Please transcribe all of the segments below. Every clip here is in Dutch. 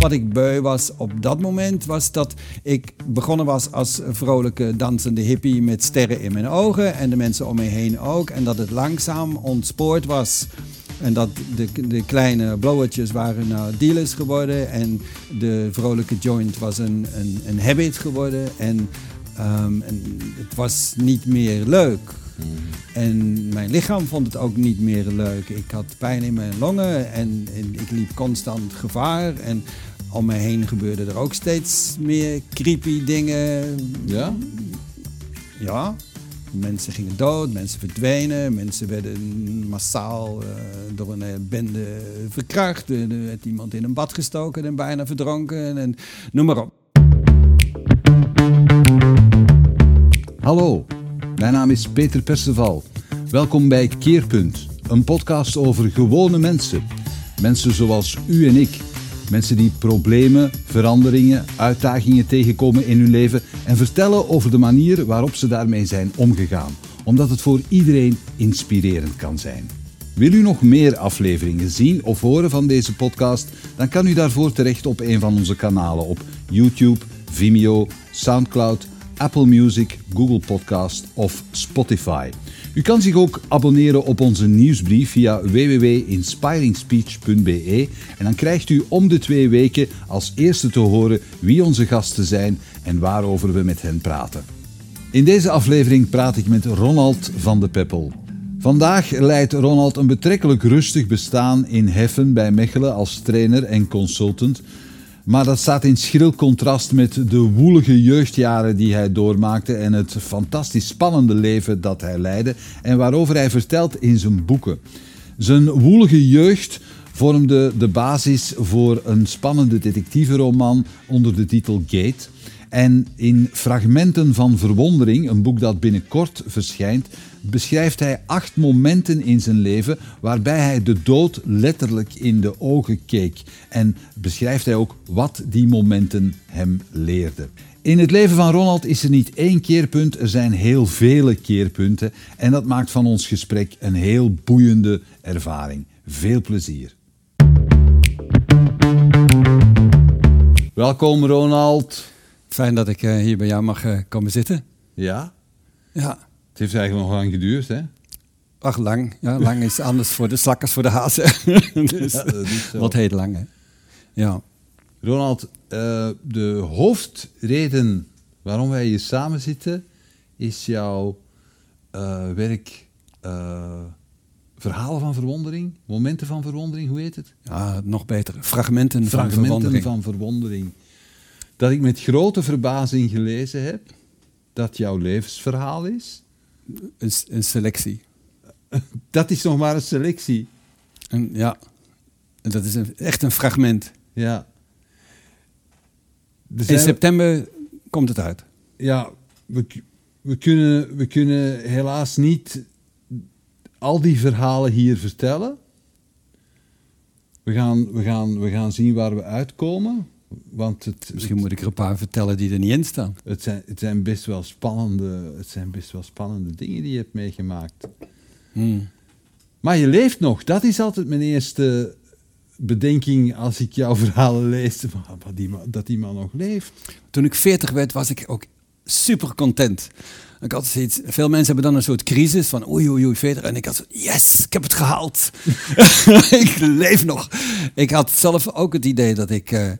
Wat ik beu was op dat moment, was dat ik begonnen was als vrolijke dansende hippie met sterren in mijn ogen en de mensen om me heen ook. En dat het langzaam ontspoord was. En dat de, de kleine blowertjes waren nou dealers geworden en de vrolijke joint was een, een, een habit geworden. En, ehm, en het was niet meer leuk. En mijn lichaam vond het ook niet meer leuk. Ik had pijn in mijn longen en, en ik liep constant gevaar. En om me heen gebeurde er ook steeds meer creepy dingen. Ja? Ja. Mensen gingen dood, mensen verdwenen, mensen werden massaal eh, door een eh, bende verkracht. Er werd iemand in een bad gestoken en bijna verdronken en noem maar op. Hallo, mijn naam is Peter Perceval. Welkom bij Keerpunt, een podcast over gewone mensen. Mensen zoals u en ik. Mensen die problemen, veranderingen, uitdagingen tegenkomen in hun leven en vertellen over de manier waarop ze daarmee zijn omgegaan, omdat het voor iedereen inspirerend kan zijn. Wil u nog meer afleveringen zien of horen van deze podcast? Dan kan u daarvoor terecht op een van onze kanalen op YouTube, Vimeo, SoundCloud, Apple Music, Google Podcast of Spotify. U kan zich ook abonneren op onze nieuwsbrief via www.inspiringspeech.be en dan krijgt u om de twee weken als eerste te horen wie onze gasten zijn en waarover we met hen praten. In deze aflevering praat ik met Ronald van de Peppel. Vandaag leidt Ronald een betrekkelijk rustig bestaan in Heffen bij Mechelen als trainer en consultant. Maar dat staat in schril contrast met de woelige jeugdjaren die hij doormaakte en het fantastisch spannende leven dat hij leidde en waarover hij vertelt in zijn boeken. Zijn woelige jeugd vormde de basis voor een spannende detectiveroman onder de titel Gate. En in Fragmenten van Verwondering, een boek dat binnenkort verschijnt, beschrijft hij acht momenten in zijn leven waarbij hij de dood letterlijk in de ogen keek. En beschrijft hij ook wat die momenten hem leerden. In het leven van Ronald is er niet één keerpunt, er zijn heel vele keerpunten. En dat maakt van ons gesprek een heel boeiende ervaring. Veel plezier. Welkom Ronald. Fijn dat ik eh, hier bij jou mag eh, komen zitten. Ja? Ja. Het heeft eigenlijk nog lang geduurd, hè? Ach, lang. Ja, lang is anders voor de slakkers voor de hazen. dus, Ja, dat is zo. Wat heet lang, hè? Ja. Ronald, eh, de hoofdreden waarom wij hier samen zitten is jouw eh, werk eh, Verhalen van Verwondering, Momenten van Verwondering, hoe heet het? ja, nog beter. Fragmenten, van Fragmenten verwondering. van Verwondering. Dat ik met grote verbazing gelezen heb dat jouw levensverhaal is. Een, een selectie. Dat is nog maar een selectie. En, ja. Dat is een, echt een fragment. Ja. In september komt het uit. ja, we, we, kunnen, we kunnen helaas niet al die verhalen hier vertellen. We gaan, we gaan, we gaan zien waar we uitkomen. Want het, Misschien moet ik er een paar vertellen die er niet in staan. het, zijn, het, zijn best wel spannende, het zijn best wel spannende dingen die je hebt meegemaakt. Hmm. Maar je leeft nog. Dat is altijd mijn eerste bedenking als ik jouw verhalen lees. Van, wat die man- Dat die man nog leeft. Toen ik 40 werd, was ik ook super content. Ik had zoiets, veel mensen hebben dan een soort crisis van oei oei oei 40. En ik had zo, yes, ik heb het gehaald. ik leef nog. Ik had zelf ook het idee dat ik eh,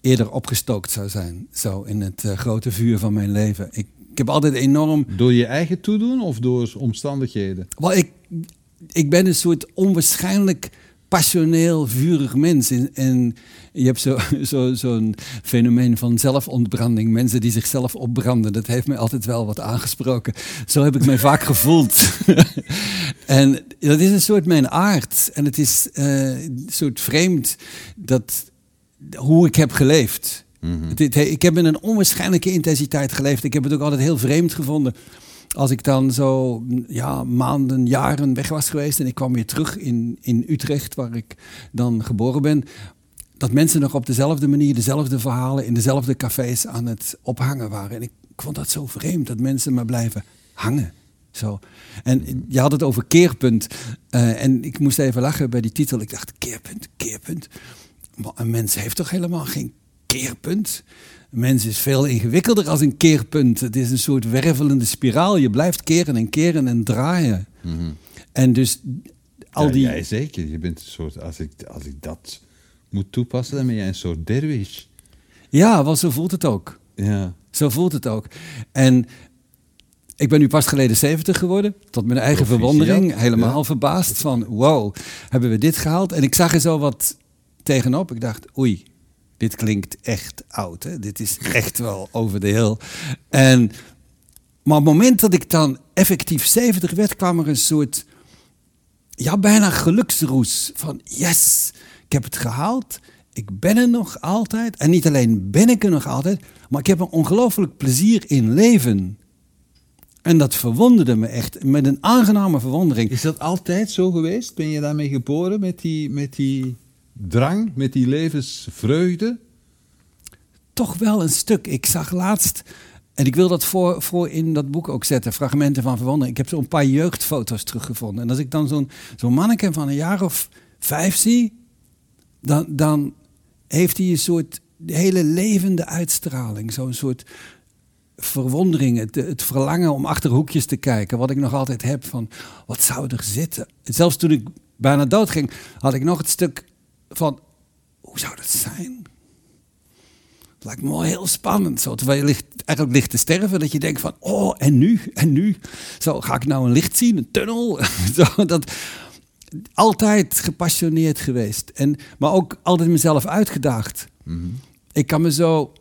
eerder opgestookt zou zijn. Zo in het eh, grote vuur van mijn leven. Ik, ik heb altijd enorm Door je eigen toedoen of door omstandigheden? Wel, ik, ik ben een soort onwaarschijnlijk passioneel, vurig mens. En, en je hebt zo'n zo, zo'n fenomeen van zelfontbranding. Mensen die zichzelf opbranden. Dat heeft mij altijd wel wat aangesproken. Zo heb ik mij vaak gevoeld. en dat is een soort mijn aard. En het is eh, een soort vreemd dat, hoe ik heb geleefd. Dit- ik heb in een onwaarschijnlijke intensiteit geleefd. Ik heb het ook altijd heel vreemd gevonden. Als ik dan zo ja, maanden, jaren weg was geweest en ik kwam weer terug in, in Utrecht, waar ik dan geboren ben, dat mensen nog op dezelfde manier, dezelfde verhalen in dezelfde cafés aan het ophangen waren. En ik, ik vond dat zo vreemd, dat mensen maar blijven hangen. Zo. En je had het over keerpunt. eh, en ik moest even lachen bij die titel. Ik dacht, keerpunt, keerpunt. Een mens heeft toch helemaal geen keerpunt? Een mens is veel ingewikkelder als een keerpunt. Het is een soort wervelende spiraal. Je blijft keren en keren en draaien. En dus al Ja, die... jij zeker. Je bent een soort, als ik, als ik dat moet toepassen, dan ben jij een soort derwish. Ja, wel zo voelt het ook. Ja. Zo voelt het ook. En ik ben nu pas geleden 70 geworden. Tot mijn eigen Proficiat. verwondering. Helemaal Ja. verbaasd van, wow, hebben we dit gehaald? En ik zag er zo wat tegenop. Ik dacht, oei, dit klinkt echt oud. Hè? Dit is echt wel over de hill. En, maar op het moment dat ik dan effectief 70 werd, kwam er een soort, ja, bijna geluksroes. Van, yes, ik heb het gehaald. Ik ben er nog altijd. En niet alleen ben ik er nog altijd, maar ik heb een ongelooflijk plezier in leven. En dat verwonderde me echt, met een aangename verwondering. Is dat altijd zo geweest? Ben je daarmee geboren met die, met die drang, met die levensvreugde? toch wel een stuk. Ik zag laatst, en ik wil dat voor, voor in dat boek ook zetten, fragmenten van verwondering. Ik heb zo'n paar jeugdfoto's teruggevonden. En als ik dan zo'n zo'n manneke van een jaar of vijf zie, dan, dan heeft hij een soort hele levende uitstraling. Zo'n soort verwondering, het, het verlangen om achter hoekjes te kijken. Wat ik nog altijd heb van, wat zou er zitten? Zelfs toen ik bijna dood ging, had ik nog het stuk van, hoe zou dat zijn? Het lijkt me wel heel spannend. Zo, terwijl je ligt, eigenlijk ligt te sterven, dat je denkt van, oh, en nu? En nu? Zo, ga ik nou een licht zien, een tunnel? Zo, dat, altijd gepassioneerd geweest. En, maar ook altijd mezelf uitgedaagd. Ik kan me zo...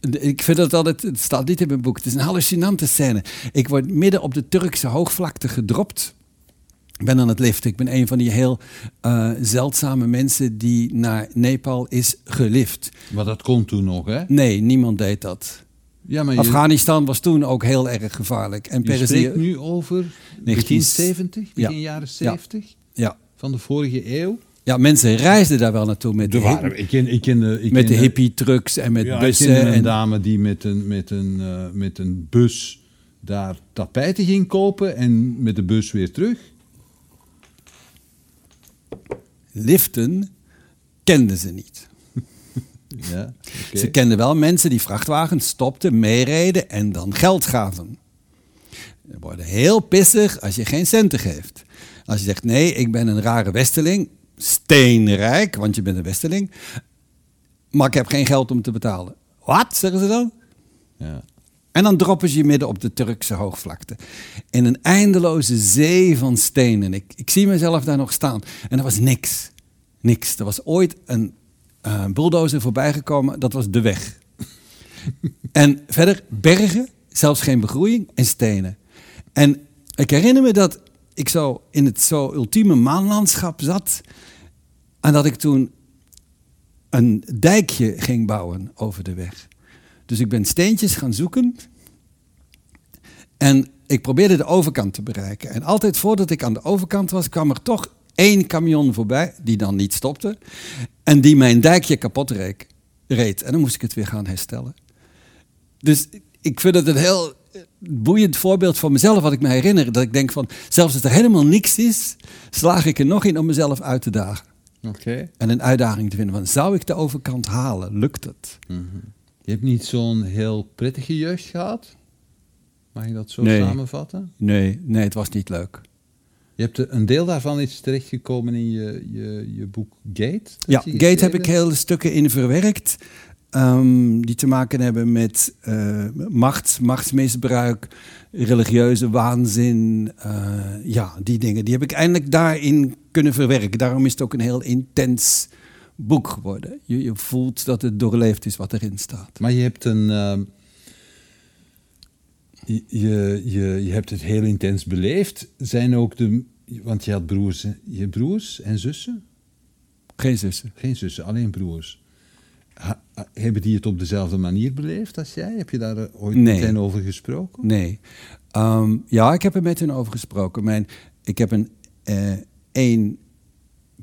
Ik vind dat altijd, het staat niet in mijn boek, het is een hallucinante scène. Ik word midden op de Turkse hoogvlakte gedropt. Ik ben aan het liften. Ik ben een van die heel eh, zeldzame mensen die naar Nepal is gelift. Maar dat kon toen nog, hè? Nee, niemand deed dat. Ja, maar je, Afghanistan was toen ook heel erg gevaarlijk. En je spreekt nu over begin 19- 70, begin Ja. jaren 70 Ja. van de vorige eeuw. ja, mensen reisden daar wel naartoe met de, waren, ik ken, ik ken, ik met de ken- hippie-trucks en met ja, ik bussen. kende een En, dame die met een, met, een, eh, met een bus daar tapijten ging kopen en met de bus weer terug. Liften kenden ze niet. Ja. Ze kenden wel mensen die vrachtwagens stopten, meereden en dan geld gaven. Ze worden heel pissig als je geen centen geeft. Als je zegt, nee, ik ben een rare westeling, steenrijk, want je bent een westeling, maar ik heb geen geld om te betalen. Wat, zeggen ze dan? Ja. En dan droppen ze je midden op de Turkse hoogvlakte. In een eindeloze zee van stenen. Ik, ik zie mezelf daar nog staan. En er was niks. Niks. Er was ooit een eh, bulldozer voorbijgekomen. Dat was de weg. en verder bergen, zelfs geen begroeiing en stenen. En ik herinner me dat ik zo in het zo ultieme maanlandschap zat. En dat ik toen een dijkje ging bouwen over de weg. Dus ik ben steentjes gaan zoeken. En ik probeerde de overkant te bereiken. En altijd voordat ik aan de overkant was, kwam er toch één camion voorbij, die dan niet stopte. En die mijn dijkje kapot reed. En dan moest ik het weer gaan herstellen. Dus ik vind het een heel boeiend voorbeeld van mezelf, wat ik me herinner. Dat ik denk van, zelfs als er helemaal niks is, slaag ik er nog in om mezelf uit te dagen. Oké. En een uitdaging te vinden van, zou ik de overkant halen? Lukt het? Je hebt niet zo'n heel prettige jeugd gehad? Mag je dat zo Nee. samenvatten? Nee, nee, het was niet leuk. Je hebt een deel daarvan is terechtgekomen in je, je, je boek Gate. Ja, Gate heb ik hele stukken in verwerkt. ehm, die te maken hebben met eh, macht, machtsmisbruik, religieuze waanzin. eh, ja, die dingen. Die heb ik eindelijk daarin kunnen verwerken. Daarom is het ook een heel intens boek geworden. Je, je voelt dat het doorleefd is wat erin staat. Maar je hebt een. ehm, je, je, je, hebt het heel intens beleefd. Zijn ook de. Want je had broers, je broers en zussen? Geen zussen. Geen zussen, alleen broers. Ha- hebben die het op dezelfde manier beleefd als jij? Heb je daar eh, ooit Nee. met hen over gesproken? Nee. Ehm, ja, ik heb er met hen over gesproken. Mijn, ik heb een, eh, een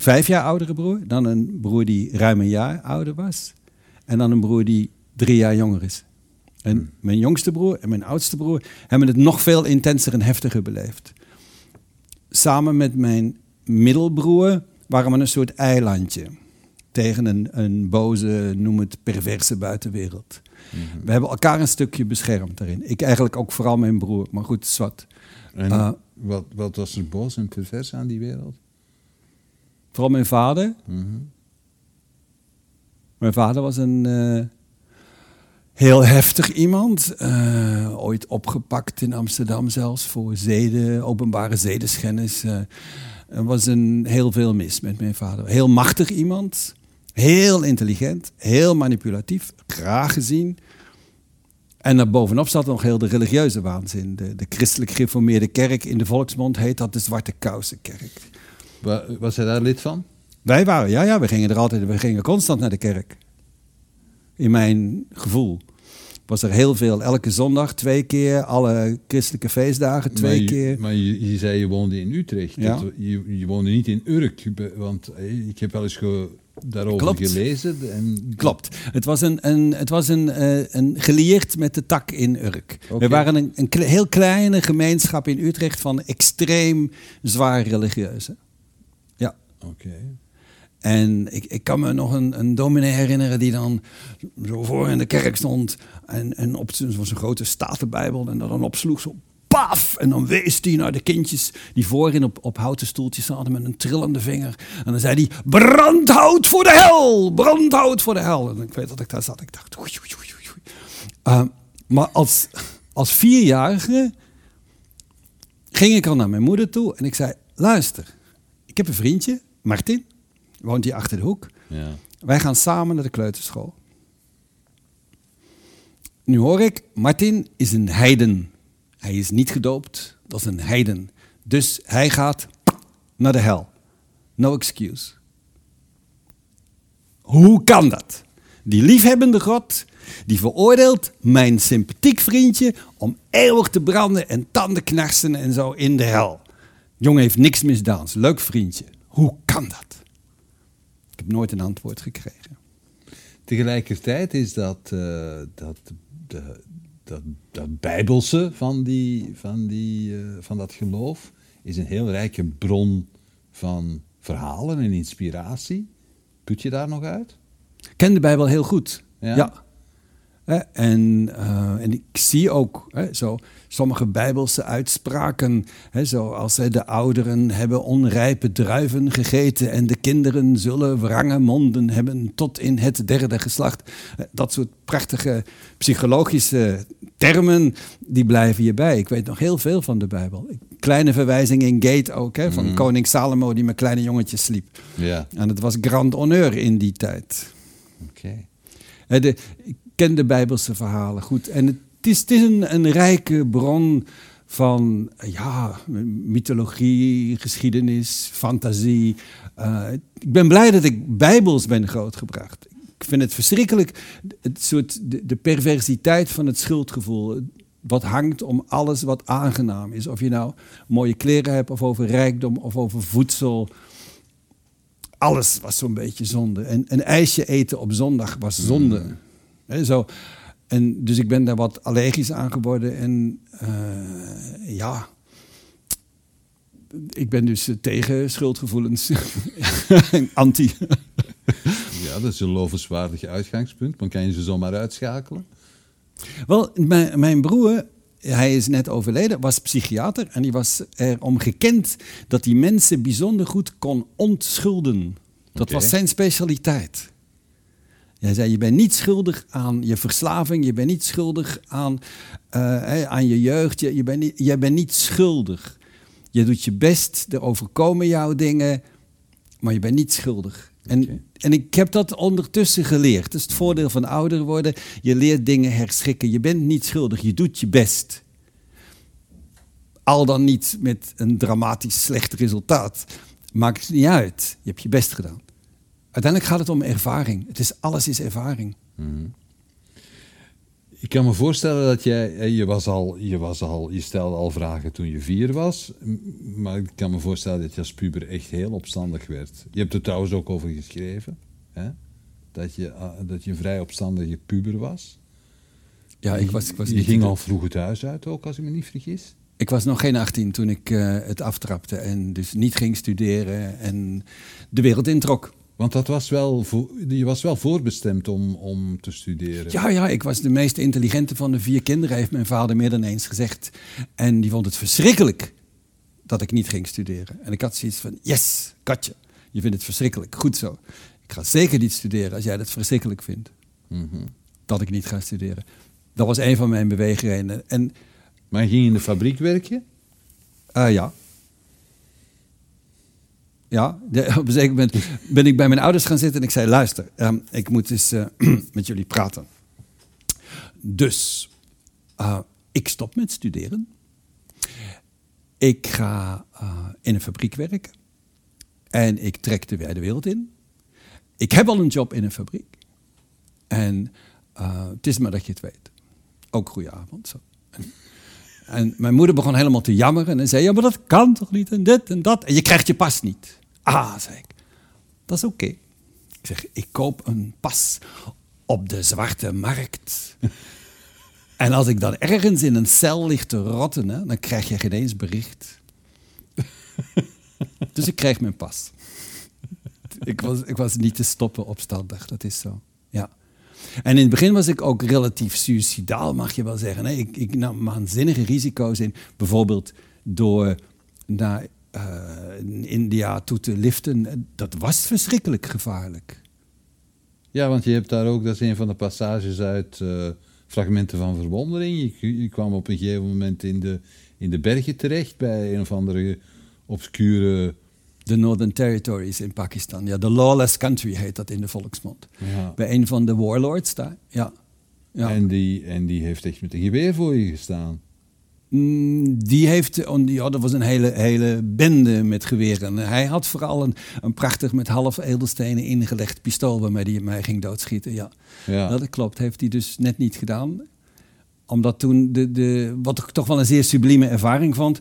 vijf jaar oudere broer. Dan een broer die ruim een jaar ouder was. En dan een broer die drie jaar jonger is. En mijn jongste broer en mijn oudste broer hebben het nog veel intenser en heftiger beleefd. Samen met mijn middelbroer waren we een soort eilandje. tegen een, een boze, noem het perverse buitenwereld. Mhm. We hebben elkaar een stukje beschermd daarin. Ik eigenlijk ook vooral mijn broer, maar goed, zwart. En Ah. wat, wat was er boos en pervers aan die wereld? Vooral mijn vader. Mijn vader was een eh, heel heftig iemand. eh, ooit opgepakt in Amsterdam zelfs voor zeden, openbare zedenschennis. eh. er was een, heel veel mis met mijn vader. Heel machtig iemand. Heel intelligent. Heel manipulatief. Graag gezien. En daarbovenop zat nog heel de religieuze waanzin. De, de christelijk gereformeerde kerk in de volksmond heet dat de Zwarte Kousenkerk. Wa- Was hij daar lid van? Wij waren, ja, ja, we gingen er altijd, we gingen constant naar de kerk. In mijn gevoel was er heel veel, elke zondag twee keer, alle christelijke feestdagen twee maar je, keer. Maar je, je zei je woonde in Utrecht. Ja. Dat- je, je woonde niet in Urk. Want eh, ik heb wel eens ge- daarover Klopt. gelezen. En Klopt. Het was, een, een, het was een, eh, een gelieerd met de tak in Urk. We waren een, een heel kleine gemeenschap in Utrecht van extreem zwaar religieuze. Oké. En ik, ik kan me nog een, een dominee herinneren die dan zo voor in de kerk stond. En, en op zo'n grote statenbijbel. En dat dan opsloeg zo paf. En dan wees hij naar de kindjes die voorin op, op houten stoeltjes zaten met een trillende vinger. En dan zei hij, brandhout voor de hel! Brandhout voor de hel! En ik weet dat ik daar zat. Ik dacht, oei, oei, oei, oei. Uh, maar als, als vierjarige ging ik al naar mijn moeder toe. En ik zei, luister, ik heb een vriendje, Martin woont hier achter de hoek. Ja. Wij gaan samen naar de kleuterschool. Nu hoor ik, Martin is een heiden. Hij is niet gedoopt, dat is een heiden. Dus hij gaat naar de hel. No excuse. Hoe kan dat? Die liefhebbende God, die veroordeelt mijn sympathiek vriendje om eeuwig te branden en tanden knarsen en zo in de hel. Jongen heeft niks misdaan, leuk vriendje. Hoe kan dat? Ik heb nooit een antwoord gekregen. Tegelijkertijd is dat, eh, dat, de, dat, dat bijbelse van, die, van, die, eh, van dat geloof is een heel rijke bron van verhalen en inspiratie. Put je daar nog uit? Ik ken de Bijbel heel goed. Ja? Ja. En, eh, en ik zie ook hè, zo, sommige Bijbelse uitspraken, hè, zoals de ouderen hebben onrijpe druiven gegeten en de kinderen zullen wrange monden hebben tot in het derde geslacht. Eh, Dat soort prachtige psychologische termen, die blijven je bij. Ik weet nog heel veel van de Bijbel. Kleine verwijzing in Gate ook, hè, van koning Salomo die met kleine jongetjes sliep. Ja. En het was grand honneur in die tijd. Oké. De, ik ken de Bijbelse verhalen goed. En het is, het is een, een rijke bron van ja, mythologie, geschiedenis, fantasie. Eh, ik ben blij dat ik Bijbels ben grootgebracht. Ik vind het verschrikkelijk, het soort, de, perversiteit van het schuldgevoel. Wat hangt om alles wat aangenaam is. Of je nou mooie kleren hebt, of over rijkdom, of over voedsel alles was zo'n beetje zonde. En een ijsje eten op zondag was zonde. Zo. En dus ik ben daar wat allergisch aan geworden. En eh, ja, ik ben dus eh, tegen schuldgevoelens. En Anti. Ja, dat is een lovenswaardig uitgangspunt. Maar kan je ze zomaar uitschakelen? Wel, mijn, mijn broer, hij is net overleden, was psychiater. En die was erom gekend dat hij mensen bijzonder goed kon ontschulden. Dat was zijn specialiteit. Hij zei, je bent niet schuldig aan je verslaving, je bent niet schuldig aan, eh, aan je jeugd, je, je, bent niet, je bent niet schuldig. Je doet je best, er overkomen jou dingen, maar je bent niet schuldig. En, en ik heb dat ondertussen geleerd. Dat is het voordeel van ouder worden. Je leert dingen herschikken. Je bent niet schuldig, je doet je best. Al dan niet met een dramatisch slecht resultaat. Maakt het niet uit. Je hebt je best gedaan. Uiteindelijk gaat het om ervaring. Het is, alles is ervaring. Ik kan me voorstellen dat jij, je, was al, je, was al, je stelde al vragen toen je vier was, maar ik kan me voorstellen dat je als puber echt heel opstandig werd. Je hebt er trouwens ook over geschreven, hè? Dat, je, ah, dat je een vrij opstandige puber was. Ja, ik was, ik was, je niet- ging al vroeg het huis uit ook, als ik me niet vergis. ik was nog geen 18 toen ik eh, het aftrapte en dus niet ging studeren en de wereld introk. Want dat was wel, je was wel voorbestemd om, om te studeren. Ja, ja, ik was de meest intelligente van de vier kinderen, heeft mijn vader meer dan eens gezegd. En die vond het verschrikkelijk dat ik niet ging studeren. En ik had zoiets van, yes, katje, je vindt het verschrikkelijk, goed zo. Ik ga zeker niet studeren als jij dat verschrikkelijk vindt. Mhm. Dat ik niet ga studeren. Dat was een van mijn beweegredenen. En Maar je ging in de fabriek werken? eh, ja. Ja, op een zeker moment ben ik bij mijn ouders gaan zitten en ik zei: Luister, ehm, ik moet eens eh, met jullie praten. Dus eh, ik stop met studeren. Ik ga eh, in een fabriek werken. En ik trek de wijde wereld in. Ik heb al een job in een fabriek. En het is maar dat je het weet. Ook goeie avond. Zo. En mijn moeder begon helemaal te jammeren en zei: Ja, maar dat kan toch niet? En dit en dat. En je krijgt je pas niet. Ah, zei ik. Dat is oké. Ik zeg: Ik koop een pas op de zwarte markt. en als ik dan ergens in een cel lig te rotten, hè, dan krijg je geen eens bericht. dus ik kreeg mijn pas. ik, was, ik was niet te stoppen opstandig, dat is zo. Ja. En in het begin was ik ook relatief suicidaal, mag je wel zeggen. Ik, ik nam waanzinnige risico's in. Bijvoorbeeld door naar eh, India toe te liften. Dat was verschrikkelijk gevaarlijk. Ja, want je hebt daar ook, dat is een van de passages uit eh, Fragmenten van Verwondering. Je, je kwam op een gegeven moment in de, in de bergen terecht bij een of andere obscure... De Northern Territories in Pakistan. Ja, de lawless country heet dat in de volksmond. Ja. Bij een van de warlords daar. Ja. ja. En, die, en die heeft echt met een geweer voor je gestaan. Mm, Die heeft, oh, ja, dat was een hele, hele bende met geweren. Hij had vooral een, een prachtig met half edelstenen ingelegd pistool waarmee hij mij ging doodschieten. Ja. Ja. dat klopt. Heeft hij dus net niet gedaan. Omdat toen, de, de, wat ik toch wel een zeer sublieme ervaring vond.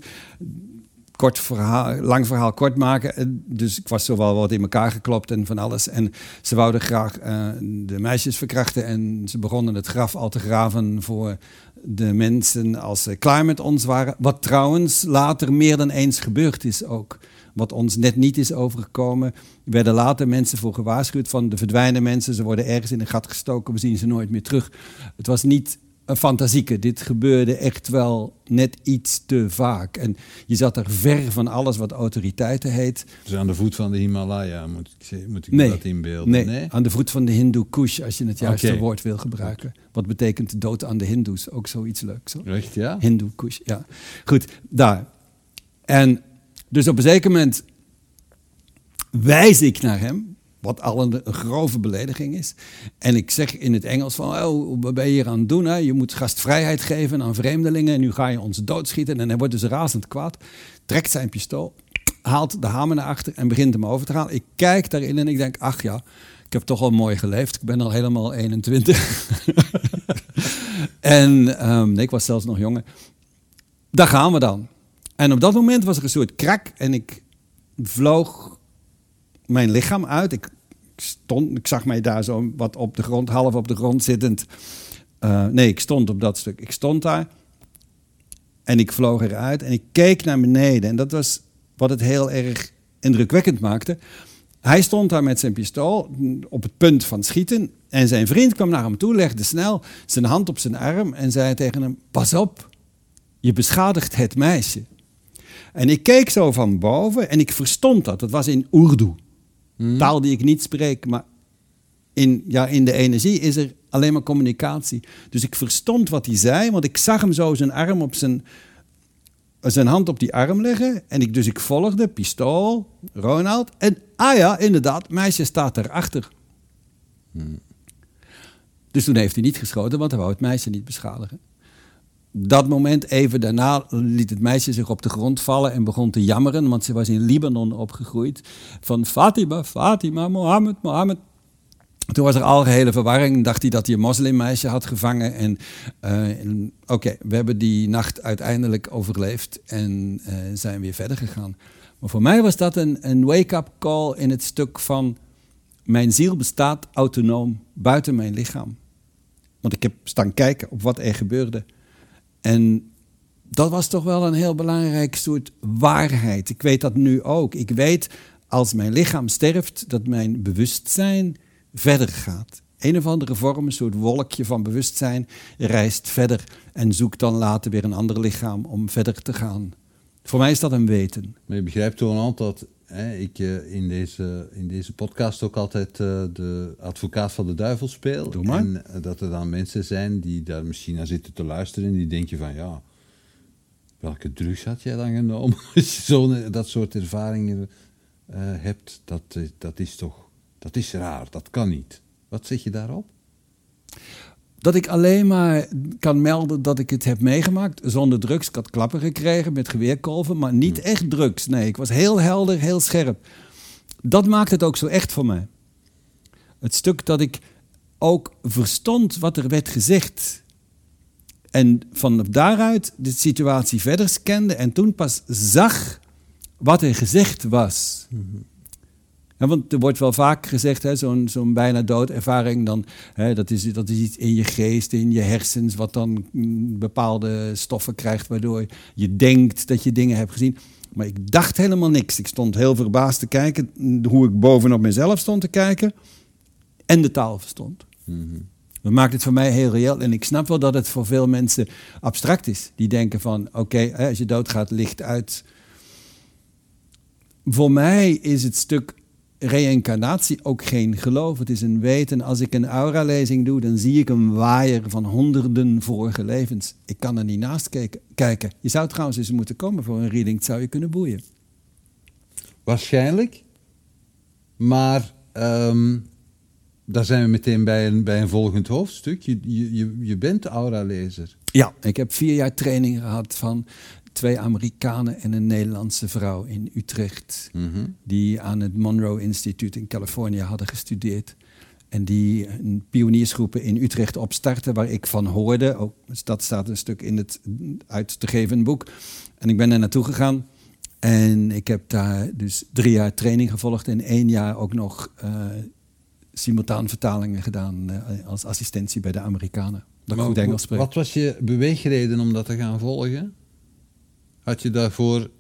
Kort verhaal, lang verhaal kort maken. Eh, Dus ik was zo wel wat in elkaar geklopt en van alles. En ze wouden graag eh, de meisjes verkrachten. En ze begonnen het graf al te graven voor de mensen als ze klaar met ons waren. Wat trouwens later meer dan eens gebeurd is ook. Wat ons net niet is overgekomen. Er werden later mensen voor gewaarschuwd van de verdwijnen mensen. Ze worden ergens in een gat gestoken, we zien ze nooit meer terug. Het was niet een fantasieke. Dit gebeurde echt wel net iets te vaak. En je zat er ver van alles wat autoriteiten heet. Dus aan de voet van de Himalaya moet ik, moet ik dat inbeelden. Nee, aan de voet van de Hindoe Kush, als je het juiste woord wil gebruiken. Wat betekent dood aan de Hindoes? Ook zoiets leuks. Hoor. Echt, ja? Hindoe Kush, ja. Goed, daar. En dus op een zeker moment wijs ik naar hem, wat al een, een grove belediging is. En ik zeg in het Engels van, oh, wat ben je hier aan het doen? Hè? Je moet gastvrijheid geven aan vreemdelingen en nu ga je ons doodschieten. En hij wordt dus razend kwaad, trekt zijn pistool, haalt de hamer naar achter en begint hem over te halen. Ik kijk daarin en ik denk, ach ja, ik heb toch al mooi geleefd. Ik ben al helemaal 21. en ehm, nee, ik was zelfs nog jonger. Daar gaan we dan. En op dat moment was er een soort krak en ik vloog mijn lichaam uit. Ik, stond, ik zag mij daar zo wat op de grond, half op de grond zittend. Eh, nee, ik stond op dat stuk. Ik stond daar en ik vloog eruit en ik keek naar beneden. En dat was wat het heel erg indrukwekkend maakte. Hij stond daar met zijn pistool op het punt van schieten. En zijn vriend kwam naar hem toe, legde snel zijn hand op zijn arm en zei tegen hem: Pas op, je beschadigt het meisje. En ik keek zo van boven en ik verstond dat. Dat was in Urdu. Taal die ik niet spreek, maar in, ja, in de energie is er alleen maar communicatie. Dus ik verstond wat hij zei, want ik zag hem zo zijn arm op zijn, zijn hand op die arm leggen. En ik, dus ik volgde, pistool, Ronald. En ah ja, inderdaad, meisje staat daarachter. Dus toen heeft hij niet geschoten, want hij wou het meisje niet beschadigen. Dat moment, even daarna, liet het meisje zich op de grond vallen en begon te jammeren, want ze was in Libanon opgegroeid. Van Fatima, Fatima, Mohammed, Mohammed. Toen was er algehele verwarring. Dacht hij dat hij een moslimmeisje had gevangen. En, en oké, we hebben die nacht uiteindelijk overleefd en uh, zijn weer verder gegaan. Maar voor mij was dat een, een wake-up call in het stuk van... mijn ziel bestaat autonoom buiten mijn lichaam. Want ik heb staan kijken op wat er gebeurde. En dat was toch wel een heel belangrijk soort waarheid. Ik weet dat nu ook. Ik weet als mijn lichaam sterft, dat mijn bewustzijn verder gaat. Een of andere vorm, een soort wolkje van bewustzijn, reist verder en zoekt dan later weer een ander lichaam om verder te gaan. Voor mij is dat een weten. Maar je begrijpt, Ronald, dat hè, ik uh, in, deze, in deze podcast ook altijd uh, de advocaat van de duivel speel. Doe maar. En uh, dat er dan mensen zijn die daar misschien naar zitten te luisteren en die denken van ja, welke drugs had jij dan genomen? Als je zo dat soort ervaringen hebt, dat, dat is toch, dat is raar, dat kan niet. Wat zeg je daarop? Dat ik alleen maar kan melden dat ik het heb meegemaakt zonder drugs. Ik had klappen gekregen met geweerkolven, maar niet echt drugs. Nee, ik was heel helder, heel scherp. Dat maakt het ook zo echt voor mij. Het stuk dat ik ook verstond wat er werd gezegd. En van daaruit de situatie verder scande en toen pas zag wat er gezegd was. Mm ja, want er wordt wel vaak gezegd, zo'n zo'n bijna doodervaring, dan, hè, dat, is, dat is iets in je geest, in je hersens, wat dan mm, bepaalde stoffen krijgt, waardoor je denkt dat je dingen hebt gezien. Maar ik dacht helemaal niks. Ik stond heel verbaasd te kijken hoe ik bovenop mezelf stond te kijken en de taal verstond. Mm Dat maakt het voor mij heel reëel. En ik snap wel dat het voor veel mensen abstract is. Die denken van, oké, als je doodgaat, licht uit. Voor mij is het stuk reïncarnatie ook geen geloof. Het is een weten. Als ik een aura-lezing doe, dan zie ik een waaier van honderden vorige levens. Ik kan er niet naast kijken. Je zou trouwens eens moeten komen voor een reading. Het zou je kunnen boeien. Waarschijnlijk. Maar um, daar zijn we meteen bij een, bij een volgend hoofdstuk. Je, je, je bent aura-lezer. Ja, ik heb vier jaar training gehad van twee Amerikanen en een Nederlandse vrouw in Utrecht. Mhm. Die aan het Monroe Instituut in Californië hadden gestudeerd. En die een pioniersgroepen in Utrecht opstarten, waar ik van hoorde. Ook, dat staat een stuk in het uit te geven boek. En ik ben er naartoe gegaan. En ik heb daar dus drie jaar training gevolgd en één jaar ook nog uh, simultaan vertalingen gedaan uh, als assistentie bij de Amerikanen. Dat goed Engels spreek. Wat was je beweegreden om dat te gaan volgen? Had je daarvoor.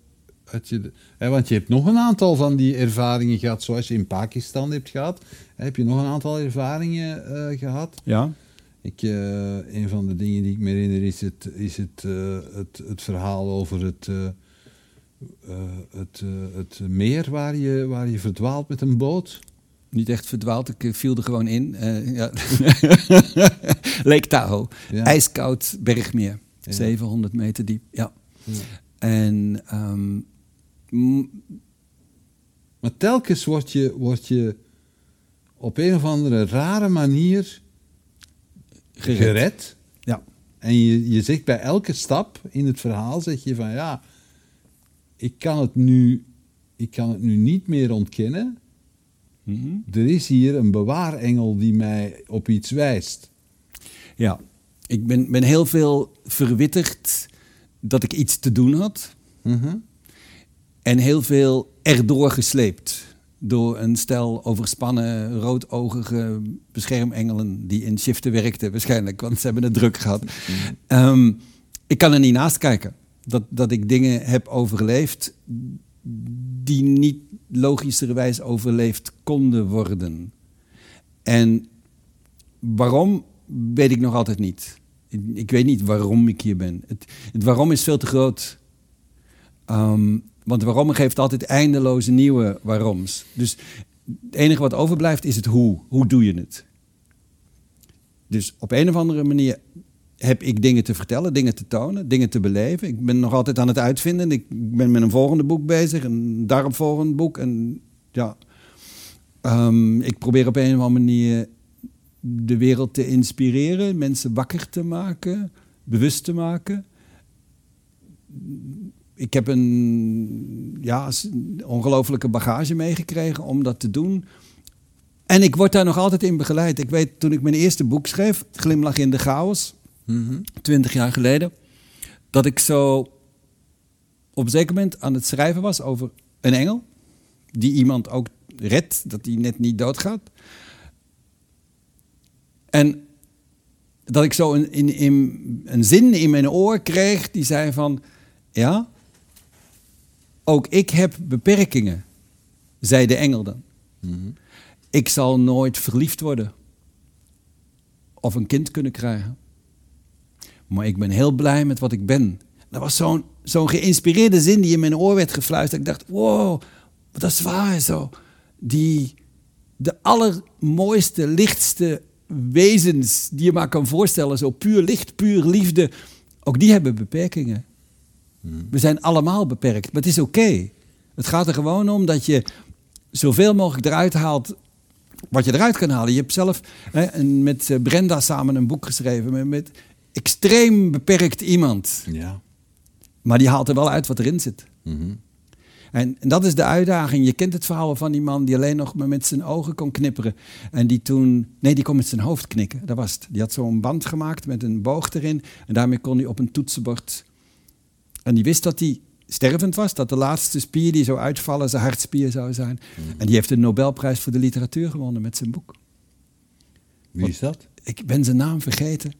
Had je, hè, want je hebt nog een aantal van die ervaringen gehad, zoals je in Pakistan hebt gehad. Heb je nog een aantal ervaringen uh, gehad? Ja. Ik, uh, een van de dingen die ik me herinner is het, is het, uh, het, het verhaal over het, het, het meer waar je, waar je verdwaalt met een boot. Niet echt verdwaald, ik viel er gewoon in. ja. Lake Tahoe, ja. ijskoud bergmeer, ja. 700 meter diep. Ja. En, um, maar telkens word je, word je op een of andere rare manier gered. gered. Ja. En je, je zegt bij elke stap in het verhaal, zeg je van ja, ik kan het nu, ik kan het nu niet meer ontkennen. Mm -hmm. Er is hier een bewaarengel die mij op iets wijst. Ja, ik ben, ben heel veel verwittigd dat ik iets te doen had. Mm En heel veel erdoor gesleept. Door een stel overspannen, roodogige beschermengelen die in shiften werkten waarschijnlijk, want ze hebben het druk gehad. Mhm. Um, ik kan er niet naast kijken. Dat, dat ik dingen heb overleefd die niet logischerwijs overleefd konden worden. En waarom, weet ik nog altijd niet. Ik weet niet waarom ik hier ben. Het, waarom is veel te groot. Um, want waarom geeft altijd eindeloze nieuwe waaroms. Dus het enige wat overblijft is het hoe. Hoe doe je het? Dus op een of andere manier heb ik dingen te vertellen, dingen te tonen, dingen te beleven. Ik ben nog altijd aan het uitvinden. Ik ben met een volgende boek bezig, een daaropvolgend boek. En ja, um, ik probeer op een of andere manier de wereld te inspireren, mensen wakker te maken, bewust te maken. Ik heb een ja, ongelofelijke bagage meegekregen om dat te doen. En ik word daar nog altijd in begeleid. Ik weet, toen ik mijn eerste boek schreef, Glimlach in de Chaos, mhm. twintig jaar geleden, dat ik zo op een zeker moment aan het schrijven was over een engel, die iemand ook redt, dat hij net niet doodgaat. En dat ik zo een, in, in, een zin in mijn oor kreeg die zei van... Ja, ook ik heb beperkingen. zei de engel dan. Ik zal nooit verliefd worden of een kind kunnen krijgen. Maar ik ben heel blij met wat ik ben. Dat was zo'n zo'n geïnspireerde zin die in mijn oor werd gefluisterd. Ik dacht, wow, dat is waar zo. Die, de allermooiste, lichtste wezens die je maar kan voorstellen, zo puur licht, puur liefde, ook die hebben beperkingen. We zijn allemaal beperkt, maar het is oké. Het gaat er gewoon om dat je zoveel mogelijk eruit haalt wat je eruit kan halen. Je hebt zelf hè, met eh, Brenda samen een boek geschreven met, met extreem beperkt iemand. Ja. Maar die haalt er wel uit wat erin zit. Mhm. En, en dat is de uitdaging. Je kent het verhaal van die man die alleen nog maar met zijn ogen kon knipperen. En die toen, nee, die kon met zijn hoofd knikken. Dat was het. Die had zo'n band gemaakt met een boog erin. En daarmee kon hij op een toetsenbord. En die wist dat hij stervend was. Dat de laatste spier die zou uitvallen zijn hartspier zou zijn. En die heeft de Nobelprijs voor de literatuur gewonnen met zijn boek. Wie is dat? Ik ben zijn naam vergeten.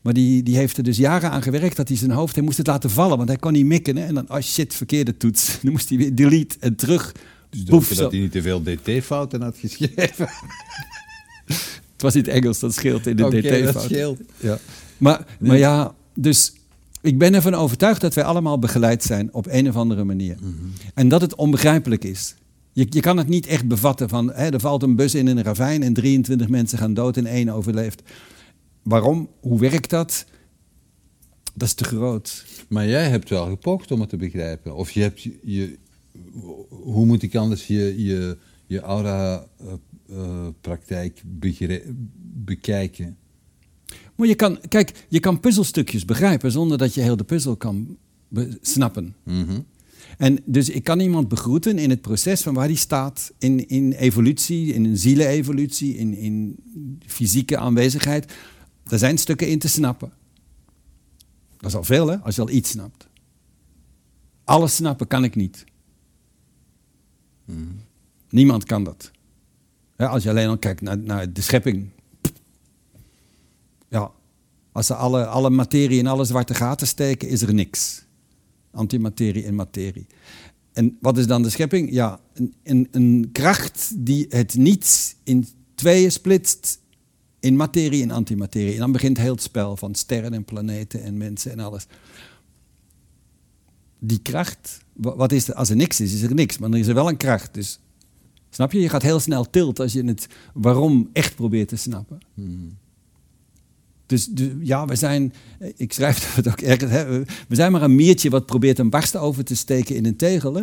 Maar die, die heeft er dus jaren aan gewerkt dat hij zijn hoofd... Hij moest het laten vallen, want hij kon niet mikken. Hè? En dan, oh shit, verkeerde toets. Dan moest hij weer delete en terug. Dus Boef, dat zo. hij niet te veel dt-fouten had geschreven. Het was in het Engels, dat scheelt in de Oké, dt-fout. dat scheelt. Ja. Maar, maar ja, dus ik ben ervan overtuigd dat wij allemaal begeleid zijn op een of andere manier. En dat het onbegrijpelijk is. Je, je kan het niet echt bevatten van, hè, er valt een bus in een ravijn en 23 mensen gaan dood en één overleeft. Waarom? Hoe werkt dat? Dat is te groot. Maar jij hebt wel gepoogd om het te begrijpen. Of je hebt je, hoe moet ik anders je, je, je aura-praktijk bekijken? Maar je kan, kijk, je kan puzzelstukjes begrijpen zonder dat je heel de puzzel kan snappen. Mhm. En dus ik kan iemand begroeten in het proces van waar hij staat in, in evolutie, in een zielevolutie, in, in fysieke aanwezigheid. Er zijn stukken in te snappen. Dat is al veel, hè, als je al iets snapt. Alles snappen kan ik niet. Niemand kan dat. Ja, als je alleen al kijkt naar, naar de schepping. Ja, als ze alle, alle materie in alle zwarte gaten steken, is er niks. Antimaterie en materie. En wat is dan de schepping? Ja, een, een, een kracht die het niets in tweeën splitst in materie en antimaterie. En dan begint heel het spel van sterren en planeten en mensen en alles. Die kracht, wa- wat is er? Als er niks is, is er niks. Maar dan is er wel een kracht. Dus snap je? Je gaat heel snel tilt als je het waarom echt probeert te snappen. Dus, dus ja, we zijn, ik schrijf het ook ergens, hè, we zijn maar een miertje wat probeert een barst over te steken in een tegel. hè.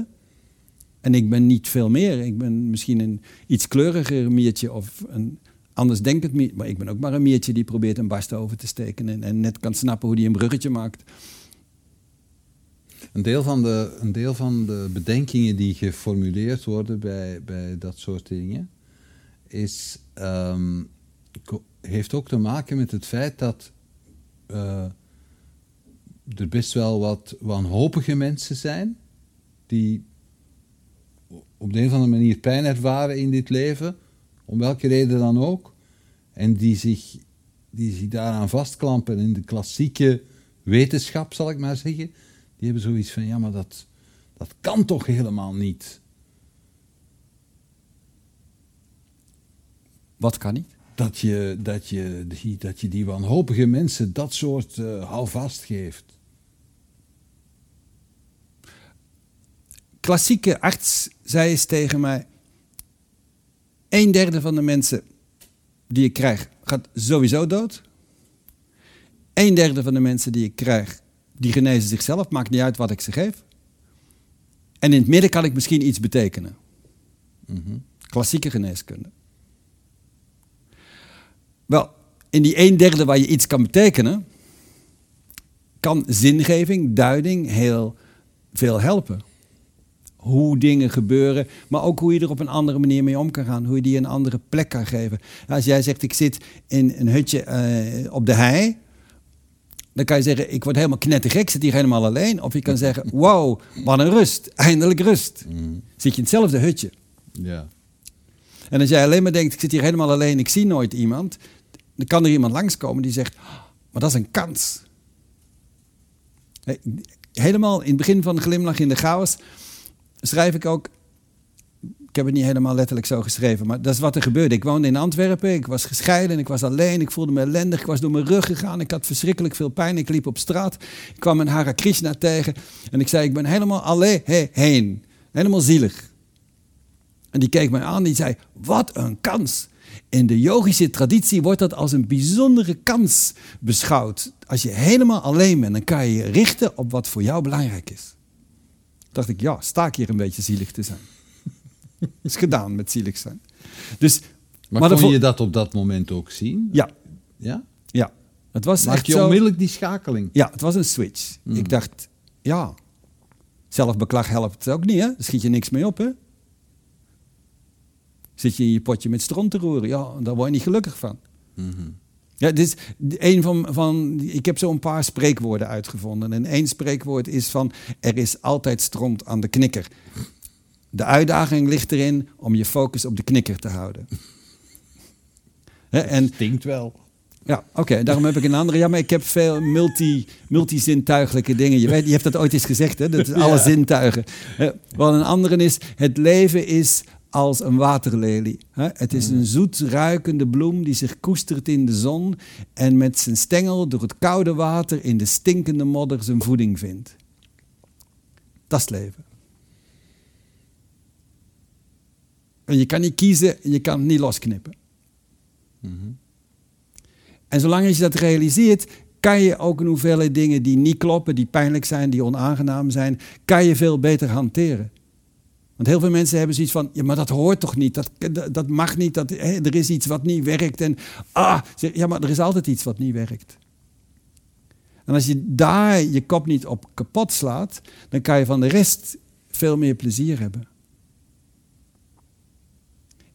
En ik ben niet veel meer. Ik ben misschien een iets kleuriger miertje of een anders denkend miertje. Maar ik ben ook maar een miertje die probeert een barst over te steken en, net kan snappen hoe die een bruggetje maakt. Een deel, van de, een deel van de bedenkingen die geformuleerd worden bij, bij dat soort dingen, is, ehm, heeft ook te maken met het feit dat eh, er best wel wat wanhopige mensen zijn die op de een of andere manier pijn ervaren in dit leven, om welke reden dan ook, en die zich, die zich daaraan vastklampen in de klassieke wetenschap, zal ik maar zeggen, die hebben zoiets van, ja, maar dat, dat kan toch helemaal niet. Wat kan niet? Dat je, dat je, die, dat je die wanhopige mensen dat soort eh houvast geeft. Klassieke arts zei eens tegen mij: een derde van de mensen die ik krijg gaat sowieso dood. Een derde van de mensen die ik krijg, die genezen zichzelf, maakt niet uit wat ik ze geef. En in het midden kan ik misschien iets betekenen. Klassieke geneeskunde. Wel, in die een derde waar je iets kan betekenen, kan zingeving, duiding heel veel helpen. Hoe dingen gebeuren, maar ook hoe je er op een andere manier mee om kan gaan. Hoe je die een andere plek kan geven. Als jij zegt, ik zit in een hutje eh, op de hei, dan kan je zeggen, ik word helemaal knettergek, ik zit hier helemaal alleen. Of je kan zeggen, wow, wat een rust, eindelijk rust. Zit je in hetzelfde hutje. Ja. En als jij alleen maar denkt, ik zit hier helemaal alleen, ik zie nooit iemand, dan kan er iemand langskomen die zegt, "Oh, maar dat is een kans. Helemaal in het begin van Glimlach in de Chaos schrijf ik ook, heb het niet helemaal letterlijk zo geschreven, maar dat is wat er gebeurde. Ik woonde in Antwerpen, ik was gescheiden, ik was alleen, ik voelde me ellendig, ik was door mijn rug gegaan, ik had verschrikkelijk veel pijn, ik liep op straat. Ik kwam een Hare Krishna tegen en ik zei, ik ben helemaal alleen heen, helemaal zielig. En die keek mij aan en die zei, wat een kans. In de yogische traditie wordt dat als een bijzondere kans beschouwd. Als je helemaal alleen bent, dan kan je je richten op wat voor jou belangrijk is. Dacht ik, ja, sta ik hier een beetje zielig te zijn. is gedaan met zielig zijn. Dus, maar, maar kon je dat op dat moment ook zien? Ja. Ja? Ja. Het was Maak je onmiddellijk die schakeling? Ja, het was een switch. Hmm. Ik dacht, ja, zelfbeklag helpt ook niet, hè? Daar schiet je niks mee op, hè? Zit je in je potje met stront te roeren, ja, daar word je niet gelukkig van. Mm Ja, dit is een van, van, ik heb zo een paar spreekwoorden uitgevonden. En één spreekwoord is van, er is altijd stront aan de knikker. De uitdaging ligt erin om je focus op de knikker te houden. He, en, Stinkt wel. Ja, oké. daarom heb ik een andere. Ja, maar ik heb veel multi, multizintuigelijke dingen. Je, weet, je hebt dat ooit eens gezegd, hè? Dat is alle zintuigen. Wat een andere is, het leven is als een waterlelie. Het is een zoet ruikende bloem die zich koestert in de zon en met zijn stengel door het koude water in de stinkende modder zijn voeding vindt. Dat is het leven. En je kan niet kiezen en je kan het niet losknippen. Mhm. En zolang je dat realiseert, kan je ook een hoeveelheid dingen die niet kloppen, die pijnlijk zijn, die onaangenaam zijn, kan je veel beter hanteren. Want heel veel mensen hebben zoiets van, ja, maar dat hoort toch niet, dat, dat mag niet, dat, hè, er is iets wat niet werkt. En ah, ja, maar er is altijd iets wat niet werkt. En als je daar je kop niet op kapot slaat, dan kan je van de rest veel meer plezier hebben.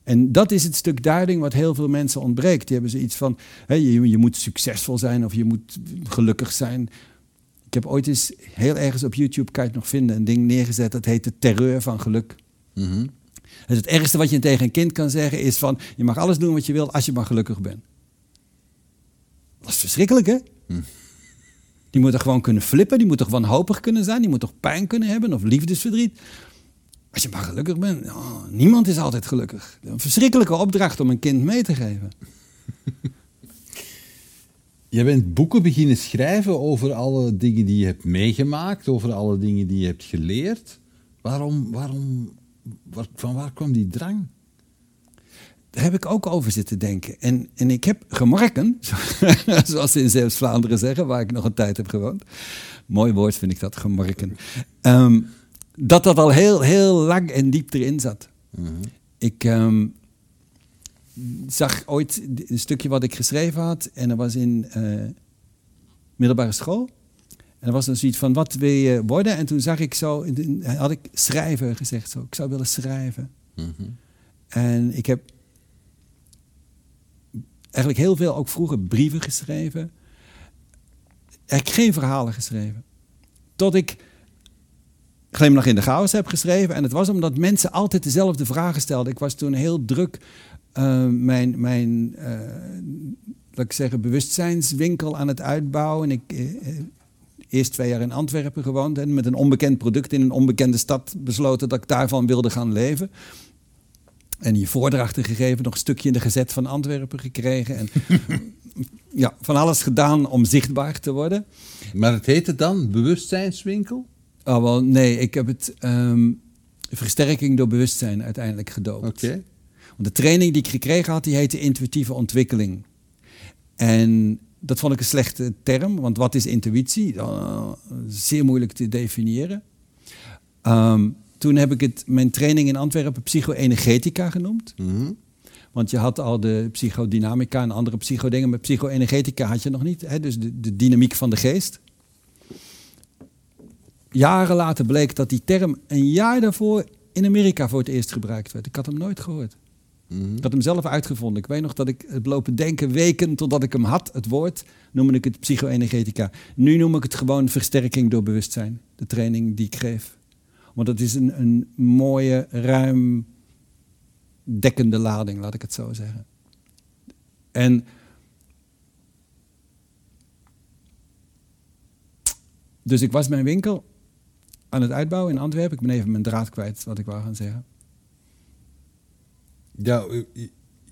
En dat is het stuk duiding wat heel veel mensen ontbreekt. Die hebben zoiets van, hè, je, je moet succesvol zijn of je moet gelukkig zijn. Ik heb ooit eens heel ergens op YouTube, kan je het nog vinden, een ding neergezet. Dat heet de terreur van geluk. Mm Dus het ergste wat je tegen een kind kan zeggen is van... je mag alles doen wat je wil als je maar gelukkig bent. Dat is verschrikkelijk, hè? Hm. Die moet er gewoon kunnen flippen, die moet toch wanhopig kunnen zijn... die moet toch pijn kunnen hebben of liefdesverdriet. Als je maar gelukkig bent, oh, niemand is altijd gelukkig. Een verschrikkelijke opdracht om een kind mee te geven. Je bent boeken beginnen schrijven over alle dingen die je hebt meegemaakt, over alle dingen die je hebt geleerd. Waarom, waarom, van waar kwam die drang? Daar heb ik ook over zitten denken. En, en ik heb gemarken, zoals ze in Zeeuws-Vlaanderen zeggen, waar ik nog een tijd heb gewoond. Mooi woord vind ik dat, gemarken. Ehm, dat dat al heel, heel lang en diep erin zat. Mhm. Ik, ehm, zag ooit een stukje wat ik geschreven had. En dat was in uh, middelbare school. En er was dan zoiets van, wat wil je worden? En toen zag ik zo, had ik schrijven gezegd. Zo. Ik zou willen schrijven. Mhm. En ik heb eigenlijk heel veel, ook vroeger, brieven geschreven. Ik geen verhalen geschreven. Tot ik Glimlach in de chaos heb geschreven. En het was omdat mensen altijd dezelfde vragen stelden. Ik was toen heel druk uh, mijn, mijn uh, laat ik zeggen, bewustzijnswinkel aan het uitbouwen. Ik uh, eerst twee jaar in Antwerpen gewoond en met een onbekend product in een onbekende stad besloten dat ik daarvan wilde gaan leven. En hier voordrachten gegeven, nog een stukje in de gezet van Antwerpen gekregen. En ja, van alles gedaan om zichtbaar te worden. Maar het heette dan bewustzijnswinkel? Oh, wel, nee, ik heb het um, versterking door bewustzijn uiteindelijk gedoopt. Oké. De training die ik gekregen had, die heette intuïtieve ontwikkeling. En dat vond ik een slechte term, want wat is intuïtie? Uh, zeer moeilijk te definiëren. Um, toen heb ik het, mijn training in Antwerpen psycho-energetica genoemd. Mm Want je had al de psychodynamica en andere psychodingen, maar psycho-energetica had je nog niet. Hè? Dus de, de dynamiek van de geest. Jaren later bleek dat die term een jaar daarvoor in Amerika voor het eerst gebruikt werd. Ik had hem nooit gehoord. Mhm. Ik had hem zelf uitgevonden. Ik weet nog dat ik het lopen denken weken totdat ik hem had, het woord, noemde ik het psycho-energetica. Nu noem ik het gewoon versterking door bewustzijn, de training die ik geef. Want het is een, een mooie, ruim dekkende lading, laat ik het zo zeggen. En dus ik was mijn winkel aan het uitbouwen in Antwerpen. Ik ben even mijn draad kwijt wat ik wou gaan zeggen. Ja,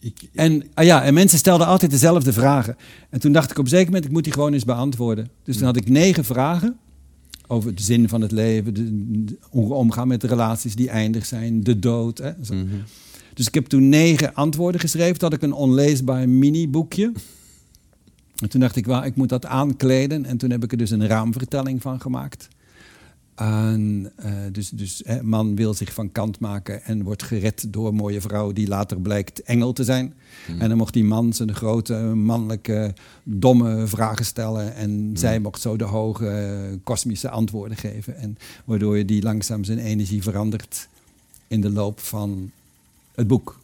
ik, En, ah ja, en mensen stelden altijd dezelfde vragen. En toen dacht ik op een zeker moment, ik moet die gewoon eens beantwoorden. Dus toen had ik negen vragen over de zin van het leven, de, de- hoe omgaan met de relaties die eindig zijn, de dood. Hè, zo. Mhm. Dus ik heb toen negen antwoorden geschreven. Toen had ik een onleesbaar mini-boekje. En toen dacht ik, well, ik moet dat aankleden. En toen heb ik er dus een raamvertelling van gemaakt. Eh, dus dus hè, man wil zich van kant maken en wordt gered door een mooie vrouw die later blijkt engel te zijn. En dan mocht die man zijn grote, mannelijke, domme vragen stellen. En zij mocht zo de hoge, kosmische antwoorden geven. En waardoor je die langzaam zijn energie verandert in de loop van het boek.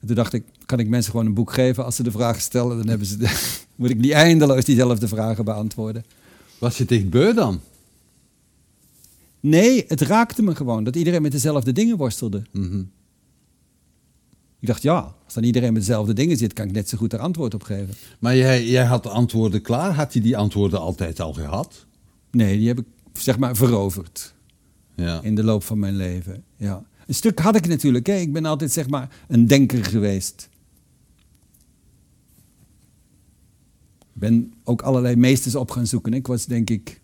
En toen dacht ik, kan ik mensen gewoon een boek geven als ze de vragen stellen? Dan hebben ze de, moet ik niet eindeloos diezelfde vragen beantwoorden. Was je echt beu dan? Nee, het raakte me gewoon dat iedereen met dezelfde dingen worstelde. Mhm. Ik dacht, ja, als dan iedereen met dezelfde dingen zit, kan ik net zo goed er antwoord op geven. Maar jij, jij had de antwoorden klaar. Had je die antwoorden altijd al gehad? Nee, die heb ik zeg maar veroverd Ja. in de loop van mijn leven. Ja. Een stuk had ik natuurlijk. Hè. Ik ben altijd zeg maar een denker geweest. Ik ben ook allerlei meesters op gaan zoeken. Ik was denk ik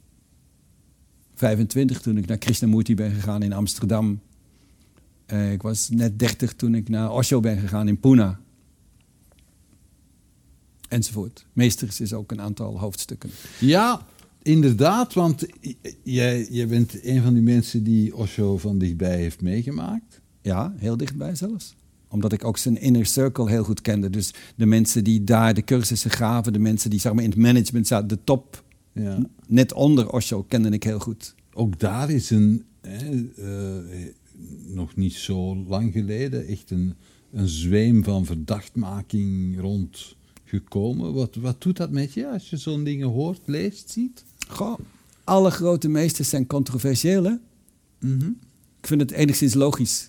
25 toen ik naar Krishnamurti ben gegaan in Amsterdam. Eh, ik was net 30 toen ik naar Osho ben gegaan in Pune. Enzovoort. Meesters is ook een aantal hoofdstukken. Ja, inderdaad, want jij, jij bent een van die mensen die Osho van dichtbij heeft meegemaakt. Ja, heel dichtbij zelfs. Omdat ik ook zijn inner circle heel goed kende. Dus de mensen die daar de cursussen gaven, de mensen die zeg maar, in het management zaten, de top, Ja. net onder Osho, kende ik heel goed. Ook daar is een, hè, eh, nog niet zo lang geleden, echt een, een zweem van verdachtmaking rondgekomen. Wat, wat doet dat met je als je zo'n dingen hoort, leest, ziet? Goh, alle grote meesters zijn controversieel, hè? Mhm. Ik vind het enigszins logisch.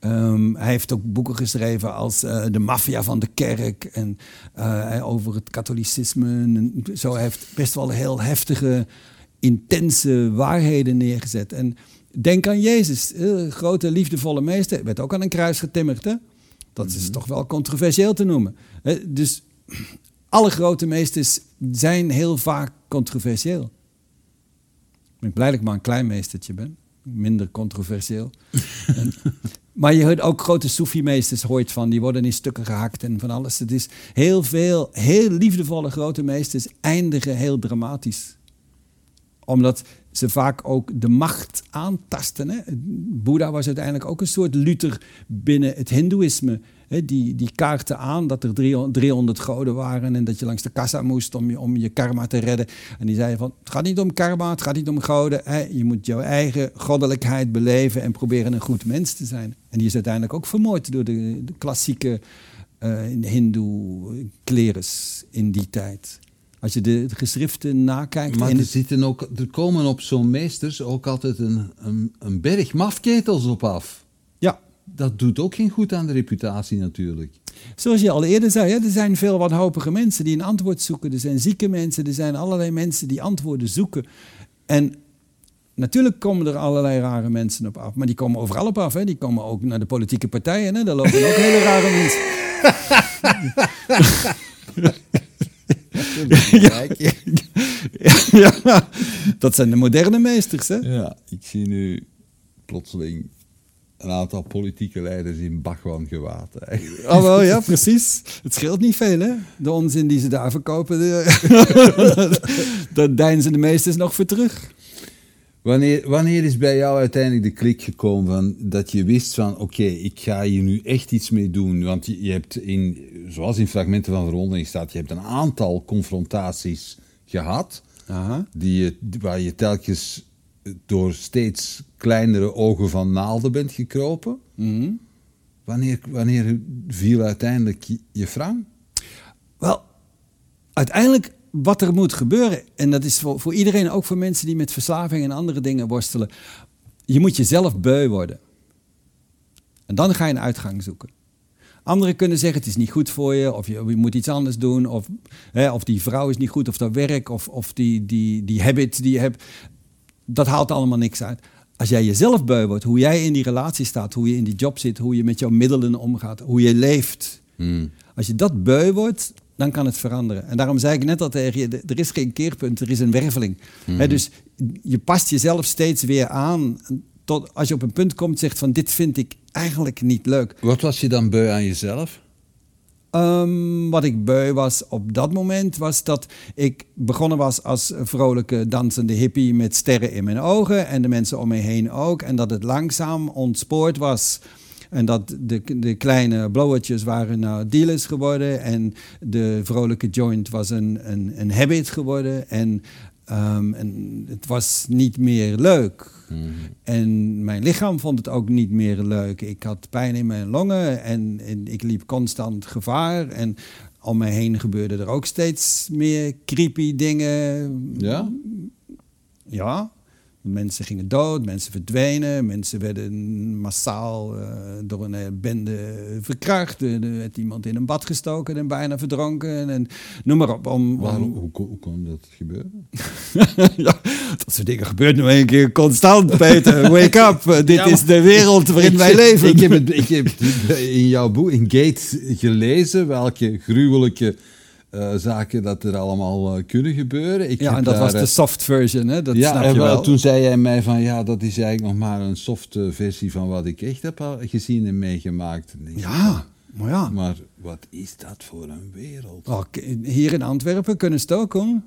Ehm, hij heeft ook boeken geschreven als eh, De Maffia van de Kerk en eh, over het katholicisme. En zo hij heeft best wel heel heftige, intense waarheden neergezet. En denk aan Jezus, eh, grote, liefdevolle meester. Werd ook aan een kruis getimmerd, hè? Dat is toch wel controversieel te noemen. Dus alle grote meesters zijn heel vaak controversieel. Ik ben blij dat ik maar een klein meestertje ben. Minder controversieel. En- maar je hoort ook grote Soefi-meesters hoort van. Die worden in stukken gehakt en van alles. Het is heel veel, heel liefdevolle grote meesters eindigen heel dramatisch. Omdat ze vaak ook de macht aantasten. Boeddha was uiteindelijk ook een soort Luther binnen het hindoeïsme. Hè? Die, die kaarten aan dat er 300 300 goden waren en dat je langs de kassa moest om je, om je karma te redden. En die zeiden van, het gaat niet om karma, het gaat niet om goden. Hè? Je moet jouw eigen goddelijkheid beleven en proberen een goed mens te zijn. En die is uiteindelijk ook vermoord door de, de klassieke eh hindoe klerus in die tijd. Als je de, de geschriften nakijkt... Maar in er, zitten ook, er komen op zo'n meesters ook altijd een, een, een berg mafketels op af. Dat doet ook geen goed aan de reputatie natuurlijk. Zoals je al eerder zei, hè, er zijn veel wanhopige mensen die een antwoord zoeken. Er zijn zieke mensen, er zijn allerlei mensen die antwoorden zoeken. En natuurlijk komen er allerlei rare mensen op af. Maar die komen overal op af. Hè. Die komen ook naar de politieke partijen. Hè. Daar lopen ook hele rare mensen. ja, dat zijn de moderne meesters. Hè. Ja, ik zie nu plotseling een aantal politieke leiders in Bhagwan gewaad. eigenlijk. Oh wel, ja, precies. Het scheelt niet veel, hè? De onzin die ze daar verkopen, de, daar deinzen de meesters nog voor terug. Wanneer, wanneer is bij jou uiteindelijk de klik gekomen van dat je wist van oké, ik ga hier nu echt iets mee doen? Want je, je hebt in, zoals in fragmenten van verwondering staat, je hebt een aantal confrontaties gehad. Aha. Die je, waar je telkens door steeds kleinere ogen van naalden bent gekropen. Mhm. Wanneer, wanneer viel uiteindelijk je, je frank? Wel, uiteindelijk wat er moet gebeuren, en dat is voor, voor iedereen, ook voor mensen die met verslaving en andere dingen worstelen, je moet jezelf beu worden. En dan ga je een uitgang zoeken. Anderen kunnen zeggen het is niet goed voor je, of je, je moet iets anders doen, of, hè, of die vrouw is niet goed, of dat werk, of, of die, die, die habit die je hebt. Dat haalt allemaal niks uit. als jij jezelf beu wordt, hoe jij in die relatie staat, hoe je in die job zit, hoe je met jouw middelen omgaat, hoe je leeft. Hmm. Als je dat beu wordt, dan kan het veranderen. En daarom zei ik net al tegen je, er is geen keerpunt, er is een werveling. Hè, dus je past jezelf steeds weer aan. Tot als je op een punt komt, zegt van dit vind ik eigenlijk niet leuk. Wat was je dan beu aan jezelf? Ehm, wat ik beu was op dat moment, was dat ik begonnen was als vrolijke dansende hippie met sterren in mijn ogen en de mensen om me heen ook. En dat het langzaam ontspoord was. En dat de, de kleine blowertjes waren nou dealers geworden en de vrolijke joint was een, een, een habit geworden. En, ehm, en het was niet meer leuk. En mijn lichaam vond het ook niet meer leuk. Ik had pijn in mijn longen en, en ik liep constant gevaar. En om mij heen gebeurden er ook steeds meer creepy dingen. Ja? Ja. Mensen gingen dood, mensen verdwenen, mensen werden massaal eh, door een hele bende verkracht. Er werd iemand in een bad gestoken en bijna verdronken. En noem maar op. Om, om- Waarom, hoe, kon- hoe kon dat gebeuren? ja, dat soort dingen gebeurt nu een keer constant, Peter. Wake up. Eh, dit Ja, is de wereld waarin wij leven. Ik heb, het, ik heb in jouw boek, in Gate, gelezen welke gruwelijke eh, zaken dat er allemaal eh, kunnen gebeuren. Ik ja, en dat daar, was de eh, soft version, hè? dat ja, snap en je wel, toen zei jij mij van ja, dat is eigenlijk nog maar een softe versie van wat ik echt heb gezien en meegemaakt. En Ja, maar ja. Maar wat is dat voor een wereld? Oh, hier in Antwerpen kunnen ze het ook, hoor.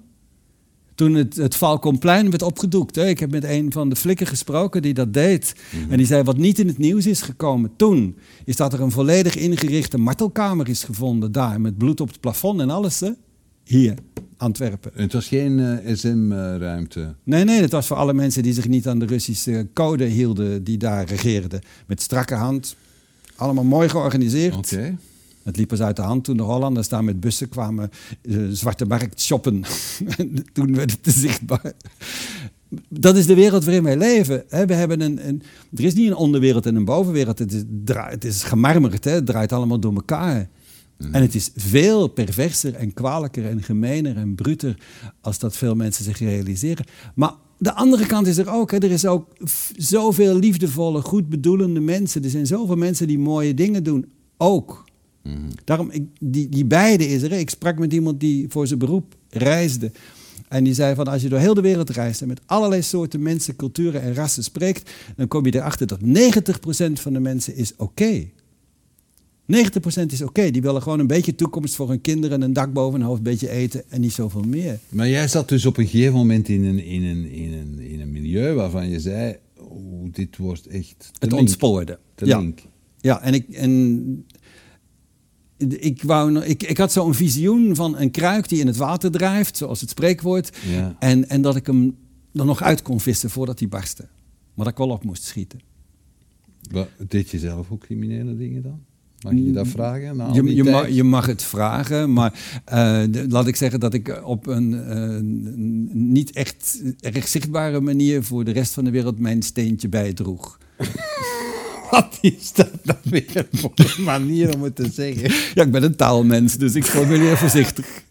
Toen het, het Valkomplein werd opgedoekt. Hè. Ik heb met een van de flikken gesproken die dat deed. En die zei, wat niet in het nieuws is gekomen toen... is dat er een volledig ingerichte martelkamer is gevonden daar... met bloed op het plafond en alles, hè. Hier, Antwerpen. Het was geen eh, SM-ruimte. Nee, nee, dat was voor alle mensen die zich niet aan de Russische code hielden... die daar regeerden. Met strakke hand. Allemaal mooi georganiseerd. Oké. Het liep eens uit de hand toen de Hollanders daar met bussen kwamen eh, zwarte markt shoppen. En toen werd het te zichtbaar. Dat is de wereld waarin wij leven. We hebben een, een, er is niet een onderwereld en een bovenwereld. Het is, het is gemarmerd. Hè. Het draait allemaal door elkaar. En het is veel perverser en kwalijker en gemener en bruter als dat veel mensen zich realiseren. Maar de andere kant is er ook. Hè. Er is ook zoveel liefdevolle, goed bedoelende mensen. Er zijn zoveel mensen die mooie dingen doen. Ook. Daarom, ik, die, die beide is er. Ik sprak met iemand die voor zijn beroep reisde. En die zei van als je door heel de wereld reist en met allerlei soorten mensen, culturen en rassen spreekt, dan kom je erachter dat 90% van de mensen is oké. 90% is oké. Die willen gewoon een beetje toekomst voor hun kinderen, een dak boven hun hoofd, een beetje eten en niet zoveel meer. Maar jij zat dus op een gegeven moment in een, in een, in een, in een milieu waarvan je zei, oh, dit wordt echt Het link. ontspoorde. Ja. link. Ja, en ik, en ik, wou, ik, ik had zo'n visioen van een kruik die in het water drijft, zoals het spreekwoord. Ja. En, en dat ik hem er nog uit kon vissen voordat hij barstte. Maar dat ik wel op moest schieten. Wat, deed je zelf ook criminele dingen dan? Mag je dat vragen? Je, je, mag, je mag het vragen, maar eh, de- laat ik zeggen dat ik op een eh, niet echt erg zichtbare manier voor de rest van de wereld mijn steentje bijdroeg. Wat is dat nou weer voor een manier om het te zeggen? Ja, ik ben een taalmens, dus ik formuleer voorzichtig.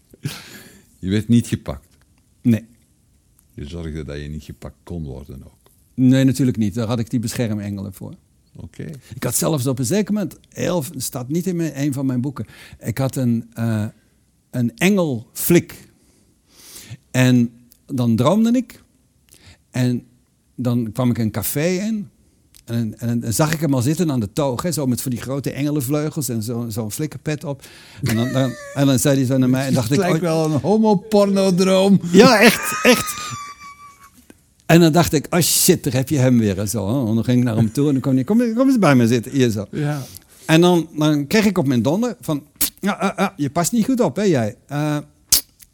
Je werd niet gepakt. Nee. Je zorgde dat je niet gepakt kon worden ook. Nee, natuurlijk niet. Daar had ik die beschermengelen voor. Oké. Ik had zelfs op een zeker moment, heel, staat niet in mijn, een van mijn boeken, ik had een, eh een engelflik. En dan droomde ik en dan kwam ik een café in en, en dan zag ik hem al zitten aan de toog, hè, zo met voor die grote engelenvleugels en zo- zo'n flikkerpet op. En dan, dan, en dan zei hij zo naar mij en dacht Het ik... lijkt oh, wel een homopornodroom. ja, echt, echt. En dan dacht ik, oh shit, daar heb je hem weer. En zo, hè. En dan ging ik naar hem toe en dan kwam hij, kom, kom eens bij me zitten, hier zo. Ja. En dan, dan kreeg ik op mijn donder van, ja, eh, je past niet goed op, hè jij.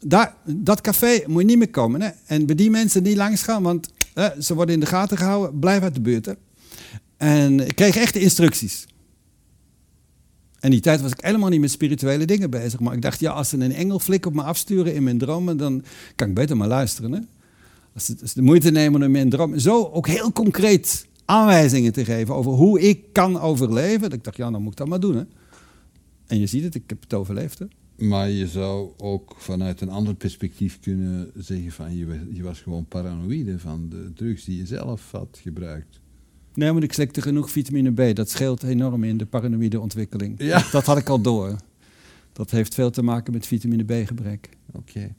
Daar, dat café moet je niet meer komen. Hè? En bij die mensen niet langs gaan, want ze worden in de gaten gehouden. Blijf uit de buurt. Hè? En ik kreeg echt de instructies. En die tijd was ik helemaal niet met spirituele dingen bezig. Maar ik dacht, ja, als ze een engelflik op me afsturen in mijn dromen, dan kan ik beter maar luisteren. Hè? Als ze, de moeite nemen om in mijn droom zo ook heel concreet aanwijzingen te geven over hoe ik kan overleven. Ik dacht, ja, dan moet ik dat maar doen. Hè? En je ziet het, ik heb het overleefd. Hè? Maar je zou ook vanuit een ander perspectief kunnen zeggen van je was gewoon paranoïde van de drugs die je zelf had gebruikt. Nee, maar ik slikte genoeg vitamine B. Dat scheelt enorm in de paranoïde ontwikkeling. Ja. Dat had ik al door. Dat heeft veel te maken met vitamine B-gebrek. Oké.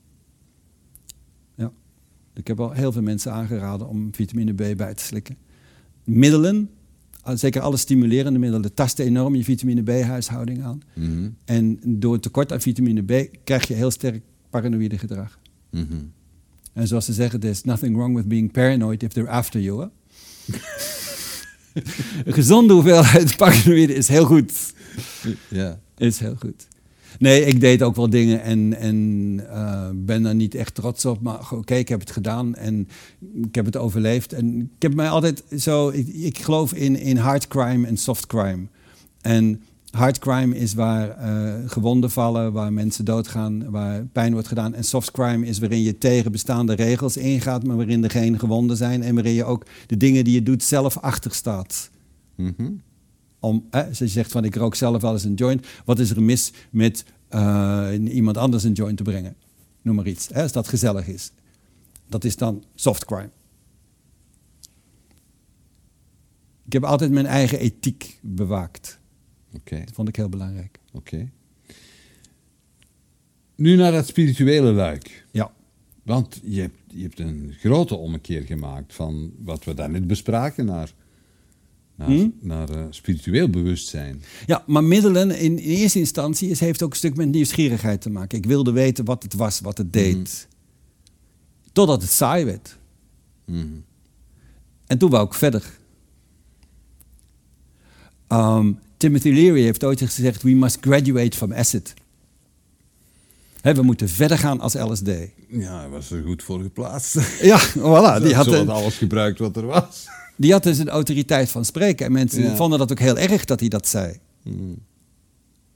Ik heb al heel veel mensen aangeraden om vitamine B bij te slikken. Middelen, zeker alle stimulerende middelen, tasten enorm je vitamine B-huishouding aan. Mhm. En door tekort aan vitamine B krijg je heel sterk paranoïde gedrag. Mhm. En zoals ze zeggen, there's nothing wrong with being paranoid if they're after you. Een gezonde hoeveelheid paranoïde is heel goed. Ja. Is heel goed. Nee, ik deed ook wel dingen en, en eh, ben daar niet echt trots op. Maar oké, ik heb het gedaan en ik heb het overleefd. En ik heb mij altijd zo... Ik, ik geloof in, in hard crime en soft crime. En hard crime is waar eh, gewonden vallen, waar mensen doodgaan, waar pijn wordt gedaan. En soft crime is waarin je tegen bestaande regels ingaat, maar waarin er geen gewonden zijn. En waarin je ook de dingen die je doet zelf achterstaat Mhm. om, hè, als je zegt van ik rook zelf wel eens een joint, wat is er mis met eh, iemand anders een joint te brengen? Noem maar iets, hè, als dat gezellig is. Dat is dan soft crime. Ik heb altijd mijn eigen ethiek bewaakt. Oké. Dat vond ik heel belangrijk. Oké. Nu naar dat spirituele luik. Ja. Want je hebt, je hebt een grote ommekeer gemaakt van wat we daarnet bespraken naar, naar, Hm? naar eh, spiritueel bewustzijn. Ja, maar middelen in, in eerste instantie is, heeft ook een stuk met nieuwsgierigheid te maken. Ik wilde weten wat het was, wat het deed. Totdat het saai werd. Mhm. En toen wou ik verder. Um, Timothy Leary heeft ooit gezegd: We must graduate from acid. Hè, we moeten verder gaan als LSD. Ja, hij was er goed voor geplaatst. Ja, voilà. Die had, Zo had alles gebruikt wat er was. die had dus een autoriteit van spreken. En mensen Ja. vonden dat ook heel erg dat hij dat zei. Mhm.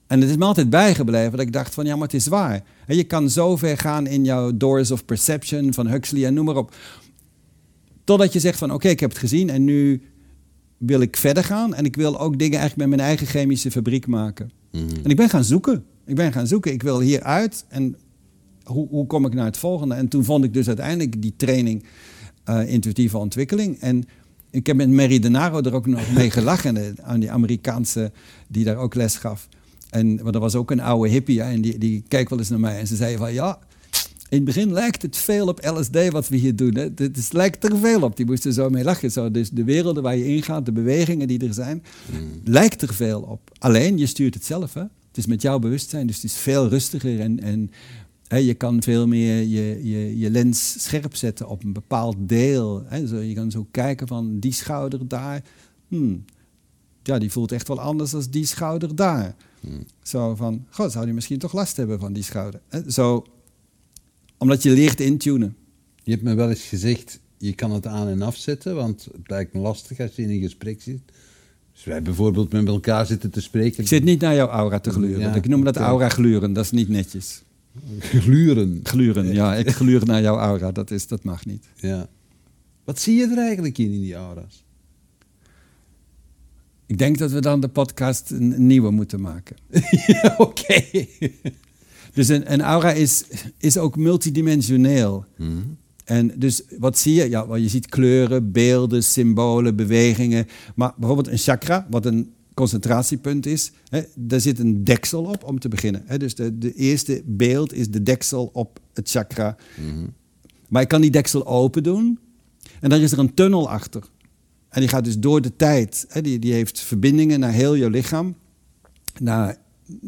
En het is me altijd bijgebleven dat ik dacht van ja, maar het is waar. Je kan zo ver gaan in jouw Doors of Perception van Huxley en noem maar op. Totdat je zegt van oké, ik heb het gezien en nu wil ik verder gaan. En ik wil ook dingen eigenlijk met mijn eigen chemische fabriek maken. En ik ben gaan zoeken. Ik ben gaan zoeken. Ik wil hieruit. En hoe, hoe kom ik naar het volgende? En toen vond ik dus uiteindelijk die training eh, intuïtieve ontwikkeling. En ik heb met Mary Denaro er ook nog mee gelachen. Aan die Amerikaanse die daar ook les gaf. En want er was ook een oude hippie. en die, die keek wel eens naar mij. En ze zei van ja. In het begin lijkt het veel op LSD wat we hier doen. Hè. Het, lijkt er veel op. Die moesten zo mee lachen. Zo. Dus de werelden waar je ingaat, de bewegingen die er zijn, lijkt er veel op. Alleen, je stuurt het zelf. Hè? Het is met jouw bewustzijn, dus het is veel rustiger. En, en hè, je kan veel meer je, je, je lens scherp zetten op een bepaald deel. Hè? Zo, je kan zo kijken van die schouder daar. Hmm, ja, die voelt echt wel anders dan die schouder daar. Zo van, god, zou die misschien toch last hebben van die schouder? Zo, omdat je leert intunen. Je hebt me wel eens gezegd, je kan het aan en afzetten, want het lijkt me lastig als je in een gesprek zit. Dus wij bijvoorbeeld met elkaar zitten te spreken. Ik zit niet naar jouw aura te gluren. Ja, ik noem dat aura gluren, dat is niet netjes. gluren. Gluren, ja, ik gluur naar jouw aura, dat, is, dat mag niet. Ja. Wat zie je er eigenlijk in, in die aura's? Ik denk dat we dan de podcast een, nieuwe moeten maken. ja, oké. Dus een, een aura is, is ook multidimensioneel. Mhm. En dus wat zie je? Ja, je ziet kleuren, beelden, symbolen, bewegingen. Maar bijvoorbeeld een chakra, wat een concentratiepunt is, hè, daar zit een deksel op om te beginnen. Hè. Dus de, de eerste beeld is de deksel op het chakra. Mhm. Maar ik kan die deksel open doen en dan is er een tunnel achter. En die gaat dus door de tijd. Hè, die, die heeft verbindingen naar heel je lichaam. Naar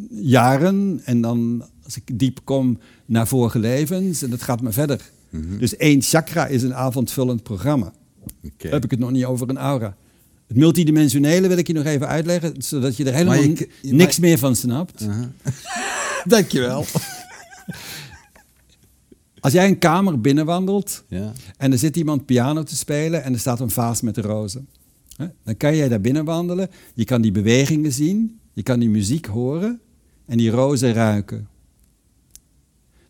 jaren en dan, als ik diep kom, naar vorige levens. En dat gaat maar verder. Dus één chakra is een avondvullend programma. Oké. Dan heb ik het nog niet over een aura. Het multidimensionele wil ik je nog even uitleggen, zodat je er helemaal je- je- niks maar- meer van snapt. Aha. Dankjewel. Als jij een kamer binnenwandelt Ja. en er zit iemand piano te spelen en er staat een vaas met rozen. Hè, Dan kan jij daar binnen wandelen, je kan die bewegingen zien, je kan die muziek horen en die rozen ruiken.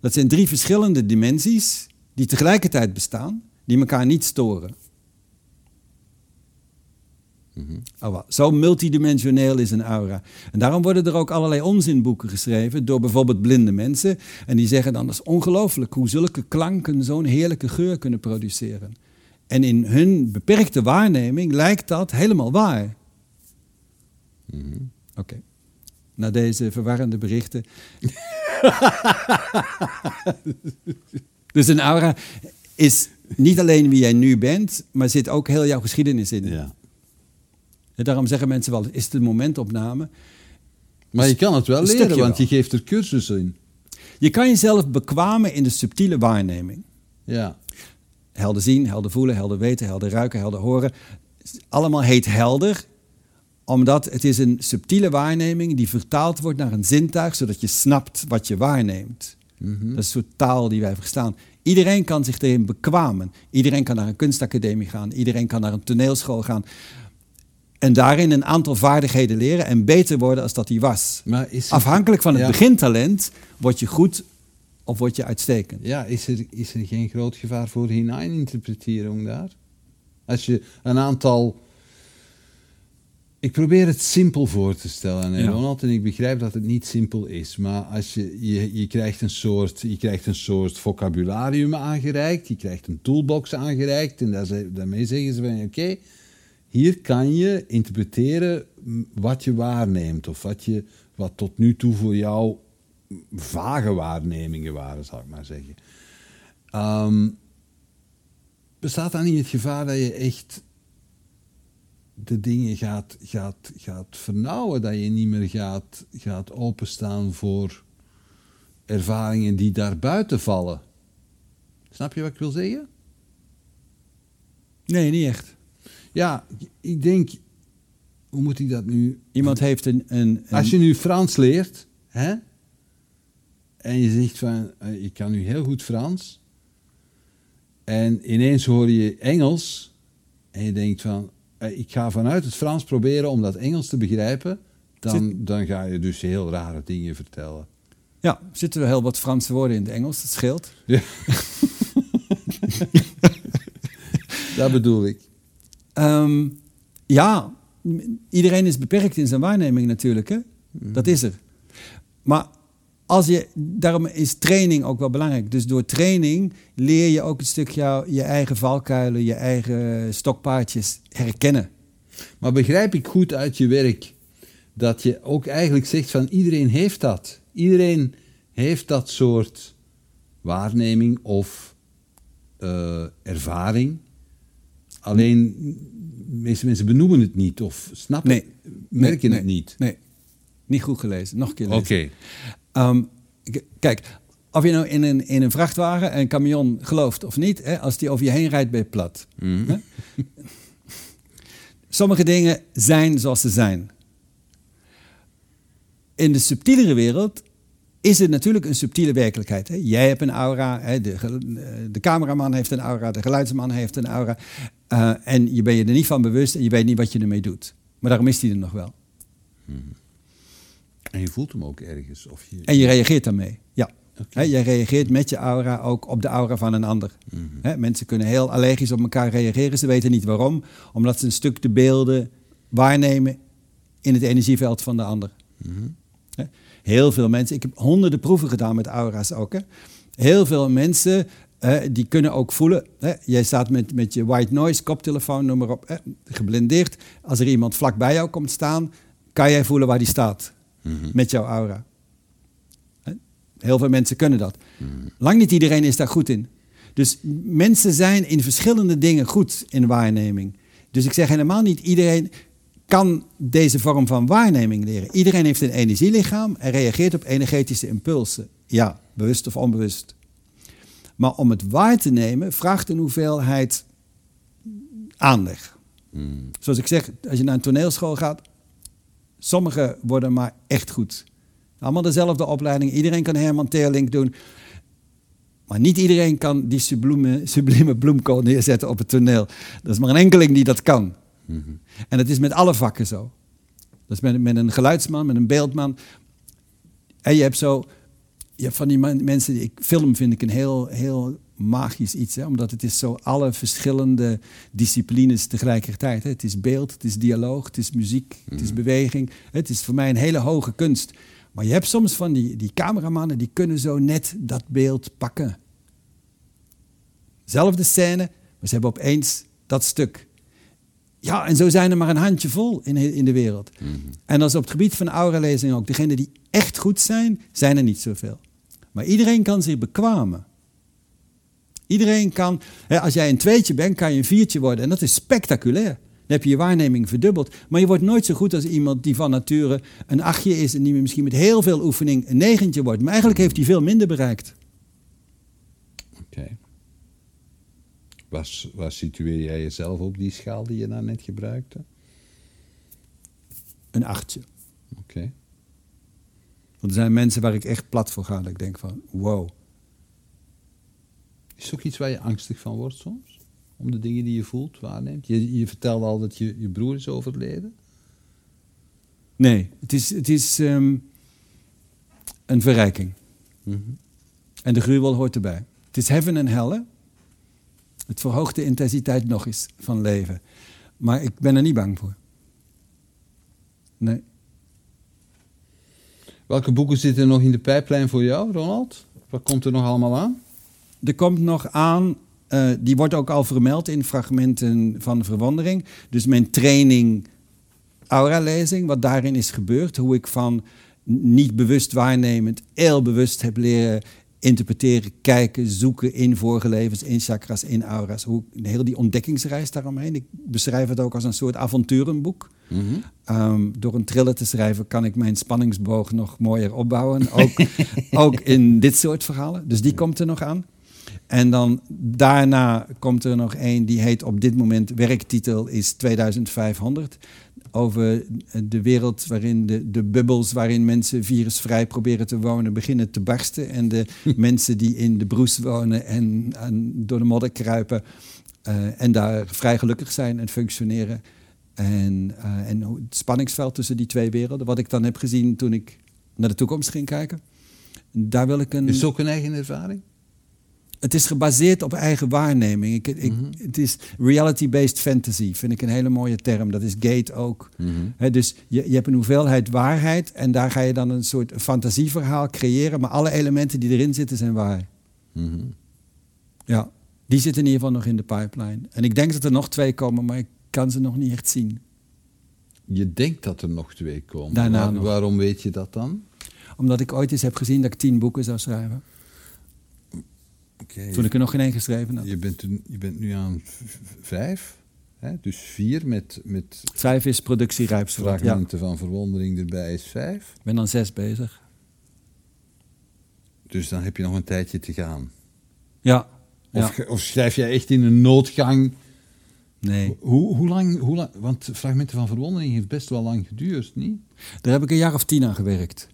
Dat zijn drie verschillende dimensies die tegelijkertijd bestaan, die elkaar niet storen. Wat. Zo multidimensioneel is een aura. En daarom worden er ook allerlei onzinboeken geschreven door bijvoorbeeld blinde mensen. En die zeggen dan, dat is ongelooflijk hoe zulke klanken zo'n heerlijke geur kunnen produceren. En in hun beperkte waarneming lijkt dat helemaal waar. Oké. Na deze verwarrende berichten. dus een aura is niet alleen wie jij nu bent, maar zit ook heel jouw geschiedenis in. Ja. En daarom zeggen mensen wel, is het een momentopname? Maar je kan het wel leren, want je geeft er cursussen in. Je kan jezelf bekwamen in de subtiele waarneming. Ja. Helder zien, helder voelen, helder weten, helder ruiken, helder horen. Allemaal heet helder, omdat het is een subtiele waarneming die vertaald wordt naar een zintuig, zodat je snapt wat je waarneemt. Dat is een soort taal die wij verstaan. Iedereen kan zich erin bekwamen. Iedereen kan naar een kunstacademie gaan. Iedereen kan naar een toneelschool gaan. En daarin een aantal vaardigheden leren en beter worden als dat hij was. Maar is Afhankelijk van het Ja. begintalent word je goed of word je uitstekend. ja, is, er, is er geen groot gevaar voor hineininterpretering daar? Als je een aantal... Ik probeer het simpel voor te stellen, hè, Ja. Ronald, en ik begrijp dat het niet simpel is. Maar als je, je, je, krijgt een soort, je krijgt een soort vocabularium aangereikt, je krijgt een toolbox aangereikt, en daar daarmee zeggen ze van, oké, hier kan je interpreteren wat je waarneemt, of wat, je, wat tot nu toe voor jou vage waarnemingen waren, zal ik maar zeggen. Ehm, bestaat dan niet het gevaar dat je echt de dingen gaat, gaat, gaat vernauwen, dat je niet meer gaat, gaat openstaan voor ervaringen die daarbuiten vallen? Snap je wat ik wil zeggen? Nee, niet echt. Ja, ik denk, hoe moet ik dat nu Iemand heeft een... een, een- Als je nu Frans leert, hè, en je zegt van, eh, ik kan nu heel goed Frans, en ineens hoor je Engels, en je denkt van, ik ga vanuit het Frans proberen om dat Engels te begrijpen, dan, dan ga je dus heel rare dingen vertellen. Ja, er zitten wel heel wat Franse woorden in het Engels, dat scheelt. Ja. dat bedoel ik. Ehm, ja, iedereen is beperkt in zijn waarneming natuurlijk. Hè? Dat is er. Maar als je, daarom is training ook wel belangrijk. Dus door training leer je ook een stuk jou, je eigen valkuilen, je eigen stokpaardjes herkennen. Maar begrijp ik goed uit je werk dat je ook eigenlijk zegt van iedereen heeft dat. Iedereen heeft dat soort waarneming of eh, ervaring. Alleen de meeste mensen benoemen het niet of snappen, Nee. merken Nee, het niet. Nee, niet goed gelezen. Nog een keer Oké. lezen. Ehm, kijk, of je nou in een, in een vrachtwagen, een camion gelooft of niet, hè, als die over je heen rijdt, ben je plat. Mhm. Hè? Sommige dingen zijn zoals ze zijn. In de subtielere wereld is het natuurlijk een subtiele werkelijkheid. Hè? Jij hebt een aura, hè? De, de cameraman heeft een aura, de geluidsman heeft een aura. eh, en je bent je er niet van bewust en je weet niet wat je ermee doet. Maar daarom is die er nog wel. En je voelt hem ook ergens. Of je, En je reageert daarmee. Ja. Hè, jij reageert met je aura ook op de aura van een ander. Hè, mensen kunnen heel allergisch op elkaar reageren. Ze weten niet waarom. Omdat ze een stuk de beelden waarnemen in het energieveld van de ander. Hè, Heel veel mensen, ik heb honderden proeven gedaan met aura's ook. Heel veel mensen die kunnen ook voelen. Hè. Jij staat met, met je white noise, koptelefoon, noem maar op, hè, geblindeerd. Als er iemand vlak bij jou komt staan, kan jij voelen waar die staat. Met jouw aura. Heel veel mensen kunnen dat. Lang niet iedereen is daar goed in. Dus mensen zijn in verschillende dingen goed in waarneming. Dus ik zeg helemaal niet iedereen kan deze vorm van waarneming leren. Iedereen heeft een energielichaam en reageert op energetische impulsen. Ja, bewust of onbewust. Maar om het waar te nemen vraagt een hoeveelheid aanleg. Zoals ik zeg, als je naar een toneelschool gaat, sommigen worden maar echt goed. Allemaal dezelfde opleiding, iedereen kan Herman Teerlink doen. Maar niet iedereen kan die sublieme, sublieme bloemkool neerzetten op het toneel. Er is maar een enkeling die dat kan. En dat is met alle vakken zo. Dat is met, met een geluidsman, met een beeldman. En je hebt zo, je hebt van die mensen, die, ik, film vind ik een heel, heel magisch iets, hè? omdat het is zo alle verschillende disciplines tegelijkertijd. Hè? Het is beeld, het is dialoog, het is muziek, het is beweging. Het is voor mij een hele hoge kunst. Maar je hebt soms van die, die cameramannen die kunnen zo net dat beeld pakken. Zelfde scène, maar ze hebben opeens dat stuk. Ja, en zo zijn er maar een handjevol in, in de wereld. En als op het gebied van auralezing ook, degenen die echt goed zijn, zijn er niet zoveel. Maar iedereen kan zich bekwamen. Iedereen kan, hè, als jij een tweetje bent, kan je een viertje worden. En dat is spectaculair. Dan heb je je waarneming verdubbeld. Maar je wordt nooit zo goed als iemand die van nature een achtje is en die misschien met heel veel oefening een negentje wordt. Maar eigenlijk heeft hij veel minder bereikt. Oké. Waar, waar situeer jij jezelf op die schaal die je net gebruikte? Een achtje. Oké. Want er zijn mensen waar ik echt plat voor ga. Dat ik denk van, wow. Is ook iets waar je angstig van wordt soms? Om de dingen die je voelt, waarneemt? Je, je vertelde al dat je, je broer is overleden. Nee, het is, het is ehm, een verrijking. En de gruwel hoort erbij. Het is heaven en hell. hè? Het verhoogt de intensiteit nog eens van leven. Maar ik ben er niet bang voor. Nee. Welke boeken zitten er nog in de pijplijn voor jou, Ronald? Wat komt er nog allemaal aan? Er komt nog aan, eh, die wordt ook al vermeld in fragmenten van verwondering. Dus mijn training aura-lezing, wat daarin is gebeurd. Hoe ik van niet bewust waarnemend, heel bewust heb leren interpreteren, kijken, zoeken in vorige levens, in chakras, in aura's. Hoe, heel die ontdekkingsreis daaromheen. Ik beschrijf het ook als een soort avonturenboek. Um, door een thriller te schrijven kan ik mijn spanningsboog nog mooier opbouwen. Ook, ook in dit soort verhalen. Dus die komt er nog aan. En dan daarna komt er nog één die heet op dit moment, werktitel is 2500. Over de wereld waarin de, de bubbels waarin mensen virusvrij proberen te wonen beginnen te barsten. En de mensen die in de broes wonen en, en door de modder kruipen. uh, en daar vrij gelukkig zijn en functioneren. En, uh, en het spanningsveld tussen die twee werelden, wat ik dan heb gezien toen ik naar de toekomst ging kijken. Daar wil ik een. Is ook een eigen ervaring? Het is gebaseerd op eigen waarneming. Ik, ik, Mhm. Het is reality-based fantasy, vind ik een hele mooie term. Dat is Gate ook. Mhm. Dus je, je hebt een hoeveelheid waarheid en daar ga je dan een soort fantasieverhaal creëren, maar alle elementen die erin zitten zijn waar. Mhm. Ja, die zitten in ieder geval nog in de pipeline. En ik denk dat er nog twee komen, maar ik kan ze nog niet echt zien. Je denkt dat er nog twee komen. Daarna Waar- nog. Waarom weet je dat dan? Omdat ik ooit eens heb gezien dat ik tien boeken zou schrijven. Oké. Toen ik er nog geen één geschreven had. Je bent, je bent nu aan vijf, hè? dus vier met, met Vijf is ik fragmenten van verwondering erbij is vijf. ben dan zes bezig. Dus dan heb je nog een tijdje te gaan. Ja. Of, ja. ge- of schrijf jij echt in een noodgang? Nee. Hoe, hoe, lang, hoe lang? Want fragmenten van verwondering heeft best wel lang geduurd, niet? Daar heb ik een jaar of tien aan gewerkt.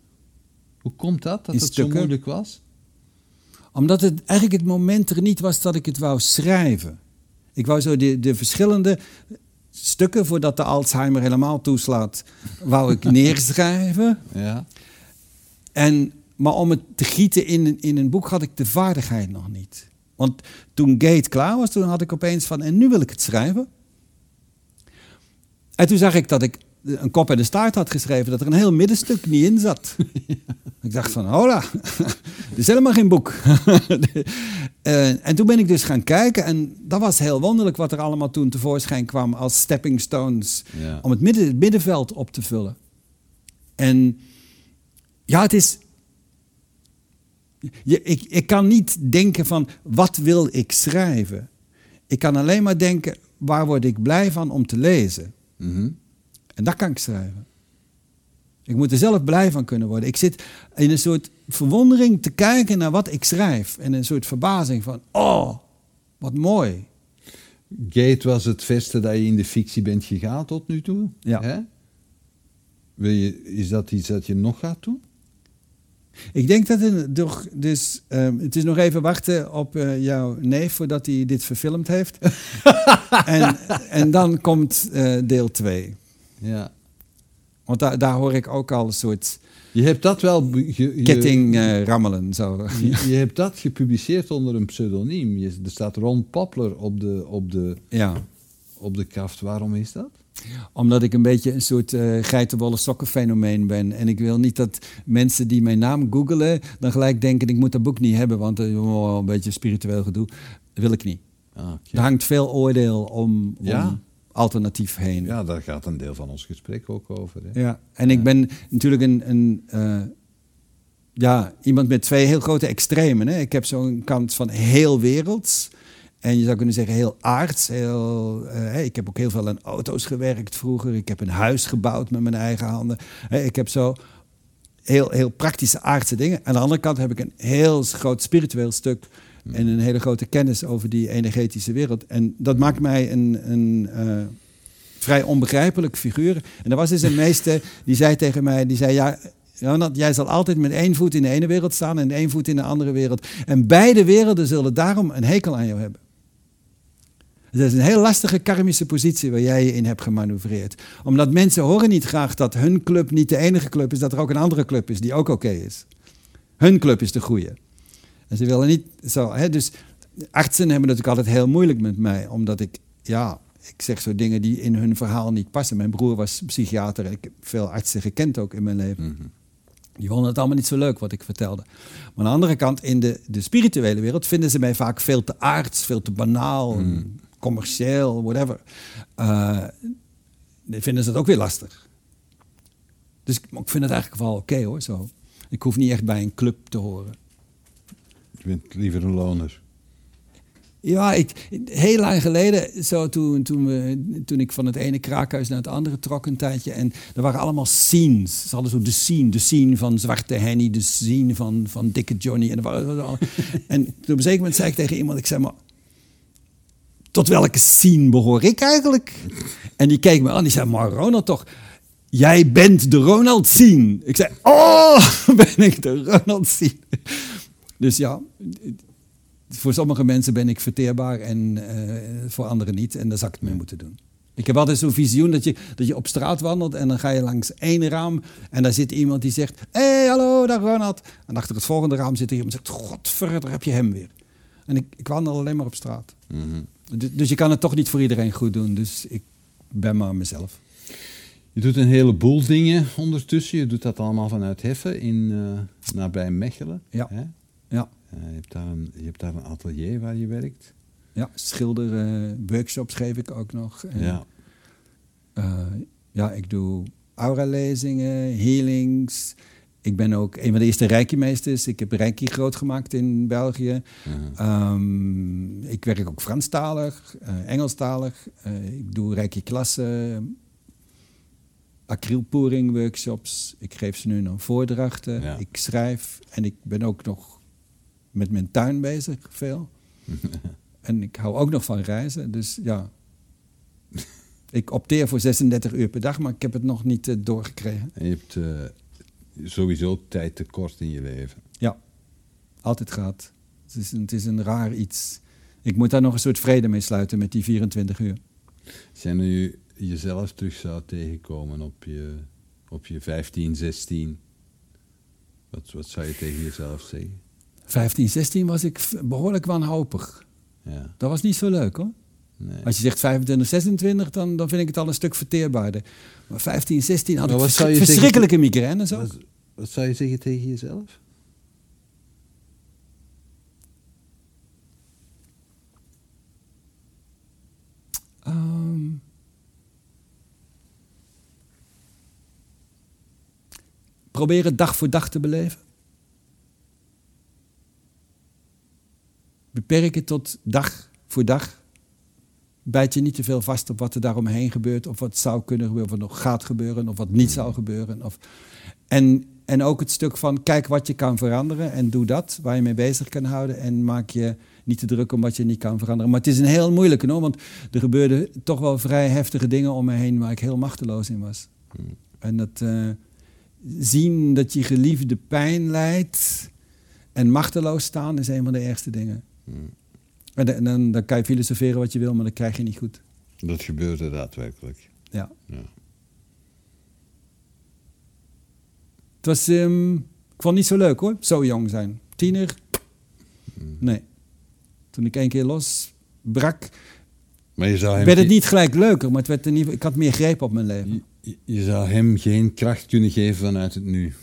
Hoe komt dat, dat In het stukken? zo moeilijk was? Omdat het eigenlijk het moment er niet was dat ik het wou schrijven. Ik wou zo de, de verschillende stukken, voordat de Alzheimer helemaal toeslaat, wou ik neerschrijven. Ja. En, maar om het te gieten in, een- in een boek had ik de vaardigheid nog niet. Want toen Gate klaar was, toen had ik opeens van, en nu wil ik het schrijven. En toen zag ik dat ik een kop en de staart had geschreven, dat er een heel middenstuk niet in zat. Ik dacht van, hola, dit is helemaal geen boek. Eh, en toen ben ik dus gaan kijken en dat was heel wonderlijk wat er allemaal toen tevoorschijn kwam als stepping stones Ja. om het, midden, het middenveld op te vullen. En ja, het is. Je, ik, ik kan niet denken van wat wil ik schrijven. Ik kan alleen maar denken waar word ik blij van om te lezen. Mhm. En dat kan ik schrijven. Ik moet er zelf blij van kunnen worden. Ik zit in een soort verwondering te kijken naar wat ik schrijf. En een soort verbazing van, oh, wat mooi. Gate was het verste dat je in de fictie bent gegaan tot nu toe. Ja. Hè? Wil je, is dat iets dat je nog gaat doen? Ik denk dat het, toch- dus, ehm, het is nog even wachten op eh, jouw neef voordat hij dit verfilmd heeft. en, en dan komt eh, deel 2. Ja. Want daar, daar hoor ik ook al een soort Je hebt dat wel... je- ketting eh, rammelen. Zo. Je, je hebt dat gepubliceerd onder een pseudoniem. Je, er staat Ron Poplar op de, op, de, Ja. op de kaft. Waarom is dat? Omdat ik een beetje een soort eh geitenwolle sokken fenomeen ben. En ik wil niet dat mensen die mijn naam googelen... dan gelijk denken, ik moet dat boek niet hebben... want eh, oh, een beetje spiritueel gedoe. Dat wil ik niet. Ah. Er hangt veel oordeel om, om Ja? Alternatief heen. Ja, daar gaat een deel van ons gesprek ook over. Hè? Ja, en ik ben natuurlijk een, een eh, ja, iemand met twee heel grote extremen. Hè. Ik heb zo'n kant van heel werelds. En je zou kunnen zeggen heel aards. Heel, eh, ik heb ook heel veel aan auto's gewerkt vroeger. Ik heb een huis gebouwd met mijn eigen handen. Ik heb zo heel, heel praktische aardse dingen. Aan de andere kant heb ik een heel groot spiritueel stuk. En een hele grote kennis over die energetische wereld. En dat maakt mij een, een eh, vrij onbegrijpelijk figuur. En er was dus een meester die zei tegen mij, die zei, ja, Ronald, jij zal altijd met één voet in de ene wereld staan en één voet in de andere wereld. En beide werelden zullen daarom een hekel aan jou hebben. Dus dat is een heel lastige karmische positie waar jij je in hebt gemanoeuvreerd. Omdat mensen horen niet graag dat hun club niet de enige club is, dat er ook een andere club is die ook oké is. Hun club is de goede. En ze willen niet zo. Hè, dus artsen hebben natuurlijk altijd heel moeilijk met mij, omdat ik, ja, ik zeg zo dingen die in hun verhaal niet passen. Mijn broer was psychiater ik heb veel artsen gekend ook in mijn leven. Mhm. Die vonden het allemaal niet zo leuk wat ik vertelde. Maar aan de andere kant, in de, de spirituele wereld vinden ze mij vaak veel te aards, veel te banaal, commercieel, whatever. Die vinden ze het ook weer lastig. Dus ik ik vind het eigenlijk wel oké hoor, zo. Ik hoef niet echt bij een club te horen. Je bent liever een loner. Ja, ik, heel lang geleden, zo toen, toen, we, toen ik van het ene kraakhuis naar het andere trok een tijdje. En er waren allemaal scenes. Ze hadden zo de scene. De scene van Zwarte Henny, de scene van, van Dikke Johnny. En, waren, en toen op een zeker moment zei ik tegen iemand, ik zei maar... Tot welke scene behoor ik eigenlijk? En die keek me aan, die zei, maar Ronald toch... Jij bent de Ronald scene. Ik zei, oh, ben ik de Ronald scene. Dus ja, voor sommige mensen ben ik verteerbaar en eh, voor anderen niet. En daar zou ik het mee moeten doen. Ik heb altijd zo'n visioen dat je, dat je op straat wandelt en dan ga je langs één raam en daar zit iemand die zegt: Hé, hey, hallo, dag Ronald. En achter het volgende raam zit er iemand die zegt: Godver, daar heb je hem weer. En ik, ik wandel alleen maar op straat. Dus, dus je kan het toch niet voor iedereen goed doen. Dus ik ben maar mezelf. Je doet een heleboel dingen ondertussen. Je doet dat allemaal vanuit Heffen in eh, nabij Mechelen. Ja. Hè? Ja, Eh, je, hebt daar een, je hebt daar een atelier waar je werkt. ja schilder, eh, workshops geef ik ook nog. Ja. Eh, ja, ik doe aura-lezingen, healings. Ik ben ook een van de eerste reiki-meesters. Ik heb reiki groot gemaakt in België. Ehm, ik werk ook Franstalig, eh Engelstalig. Ik doe reiki-klassen, acrylpoering-workshops. Ik geef ze nu nog voordrachten. Ja. Ik schrijf en ik ben ook nog met mijn tuin bezig, veel. en ik hou ook nog van reizen, dus ja. Ik opteer voor 36 uur per dag, maar ik heb het nog niet eh, doorgekregen. En je hebt eh, sowieso tijd tekort in je leven. Ja, altijd gehad. Het is, een, het is een raar iets. Ik moet daar nog een soort vrede mee sluiten met die 24 uur. Zijn nu jezelf terug zou tegenkomen op je, op je 15, 16, wat, wat zou je tegen jezelf zeggen? 15, 16 was ik behoorlijk wanhopig. Ja, Dat was niet zo leuk hoor. nee. Als je zegt 25, 26, dan, dan vind ik het al een stuk verteerbaarder. Maar 15, 16 had Maar ik vers- verschrikkelijke migraine zo. Wat, wat zou je zeggen tegen jezelf? Ehm. probeer het dag voor dag te beleven. Beperk het tot dag voor dag. Bijt je niet te veel vast op wat er daaromheen gebeurt, of wat zou kunnen gebeuren, of wat nog gaat gebeuren, of wat niet zou gebeuren. Of... En, en ook het stuk van kijk wat je kan veranderen en doe dat, waar je mee bezig kan houden. En maak je niet te druk om wat je niet kan veranderen. Maar het is een heel moeilijke hoor, want er gebeurden toch wel vrij heftige dingen om me heen waar ik heel machteloos in was. En dat eh, zien dat je geliefde pijn lijdt en machteloos staan is een van de ergste dingen. En, dan- en dan, dan kan je filosoferen wat je wil, maar dat krijg je niet goed. Dat gebeurde daadwerkelijk. Ja. Ja. Het was, ehm, ik vond het niet zo leuk hoor, zo jong zijn. Tiener, nee. Toen ik één keer losbrak, Maar je zou hem, werd het niet gelijk leuker, maar het werd ieder, ik had meer greep op mijn leven. je, je zou hem geen kracht kunnen geven vanuit het nu.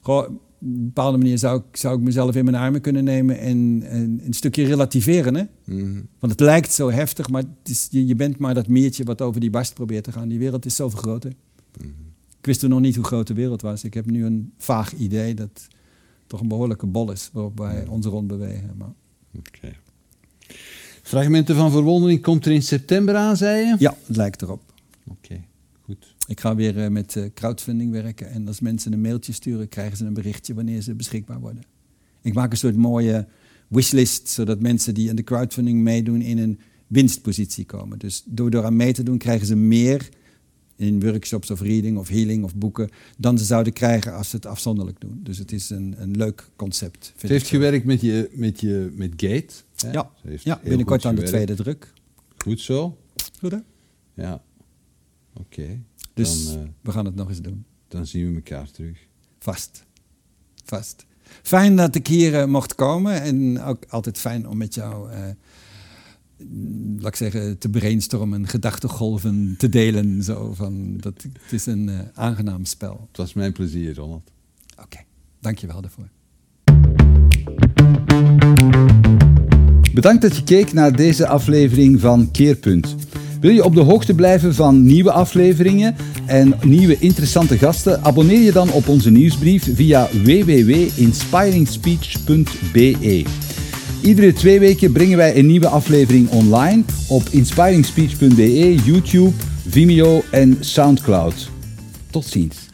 Goh, een bepaalde manier zou ik, zou ik mezelf in mijn armen kunnen nemen en, en een stukje relativeren. Hè? Mhm. Want het lijkt zo heftig, maar het is, je, je bent maar dat meertje wat over die barst probeert te gaan. Die wereld is zoveel groter. Ik wist toen nog niet hoe groot de wereld was. Ik heb nu een vaag idee dat het toch een behoorlijke bol is waarop wij ons rond bewegen. Maar Oké. Fragmenten van Verwondering komt er in september aan, zei je? ja, het lijkt erop. Ik ga weer eh, met eh, crowdfunding werken en als mensen een mailtje sturen, krijgen ze een berichtje wanneer ze beschikbaar worden. Ik maak een soort mooie wishlist, zodat mensen die aan de crowdfunding meedoen in een winstpositie komen. Dus door, door aan mee te doen krijgen ze meer in workshops of reading of healing of boeken dan ze zouden krijgen als ze het afzonderlijk doen. Dus het is een, een leuk concept. vind Ze heeft gewerkt met, je, met, je, met Gate. hè? Ja, ja binnenkort aan de tweede druk. Goed zo. Goed hè? Ja. Oké. Dus Dan, eh, we gaan het nog eens doen. dan zien we elkaar terug. Vast. Vast. Fijn dat ik hier eh, mocht komen en ook altijd fijn om met jou, eh, mm, laat ik zeggen, te brainstormen, gedachtegolven te delen. Zo van, dat, het is een eh, aangenaam spel. Het was mijn plezier, Ronald. Oké, dank je wel daarvoor. Bedankt dat je keek naar deze aflevering van Keerpunt. Wil je op de hoogte blijven van nieuwe afleveringen en nieuwe interessante gasten? Abonneer je dan op onze nieuwsbrief via www.inspiringspeech.be. Iedere twee weken brengen wij een nieuwe aflevering online op inspiringspeech.be, YouTube, Vimeo en Soundcloud. Tot ziens.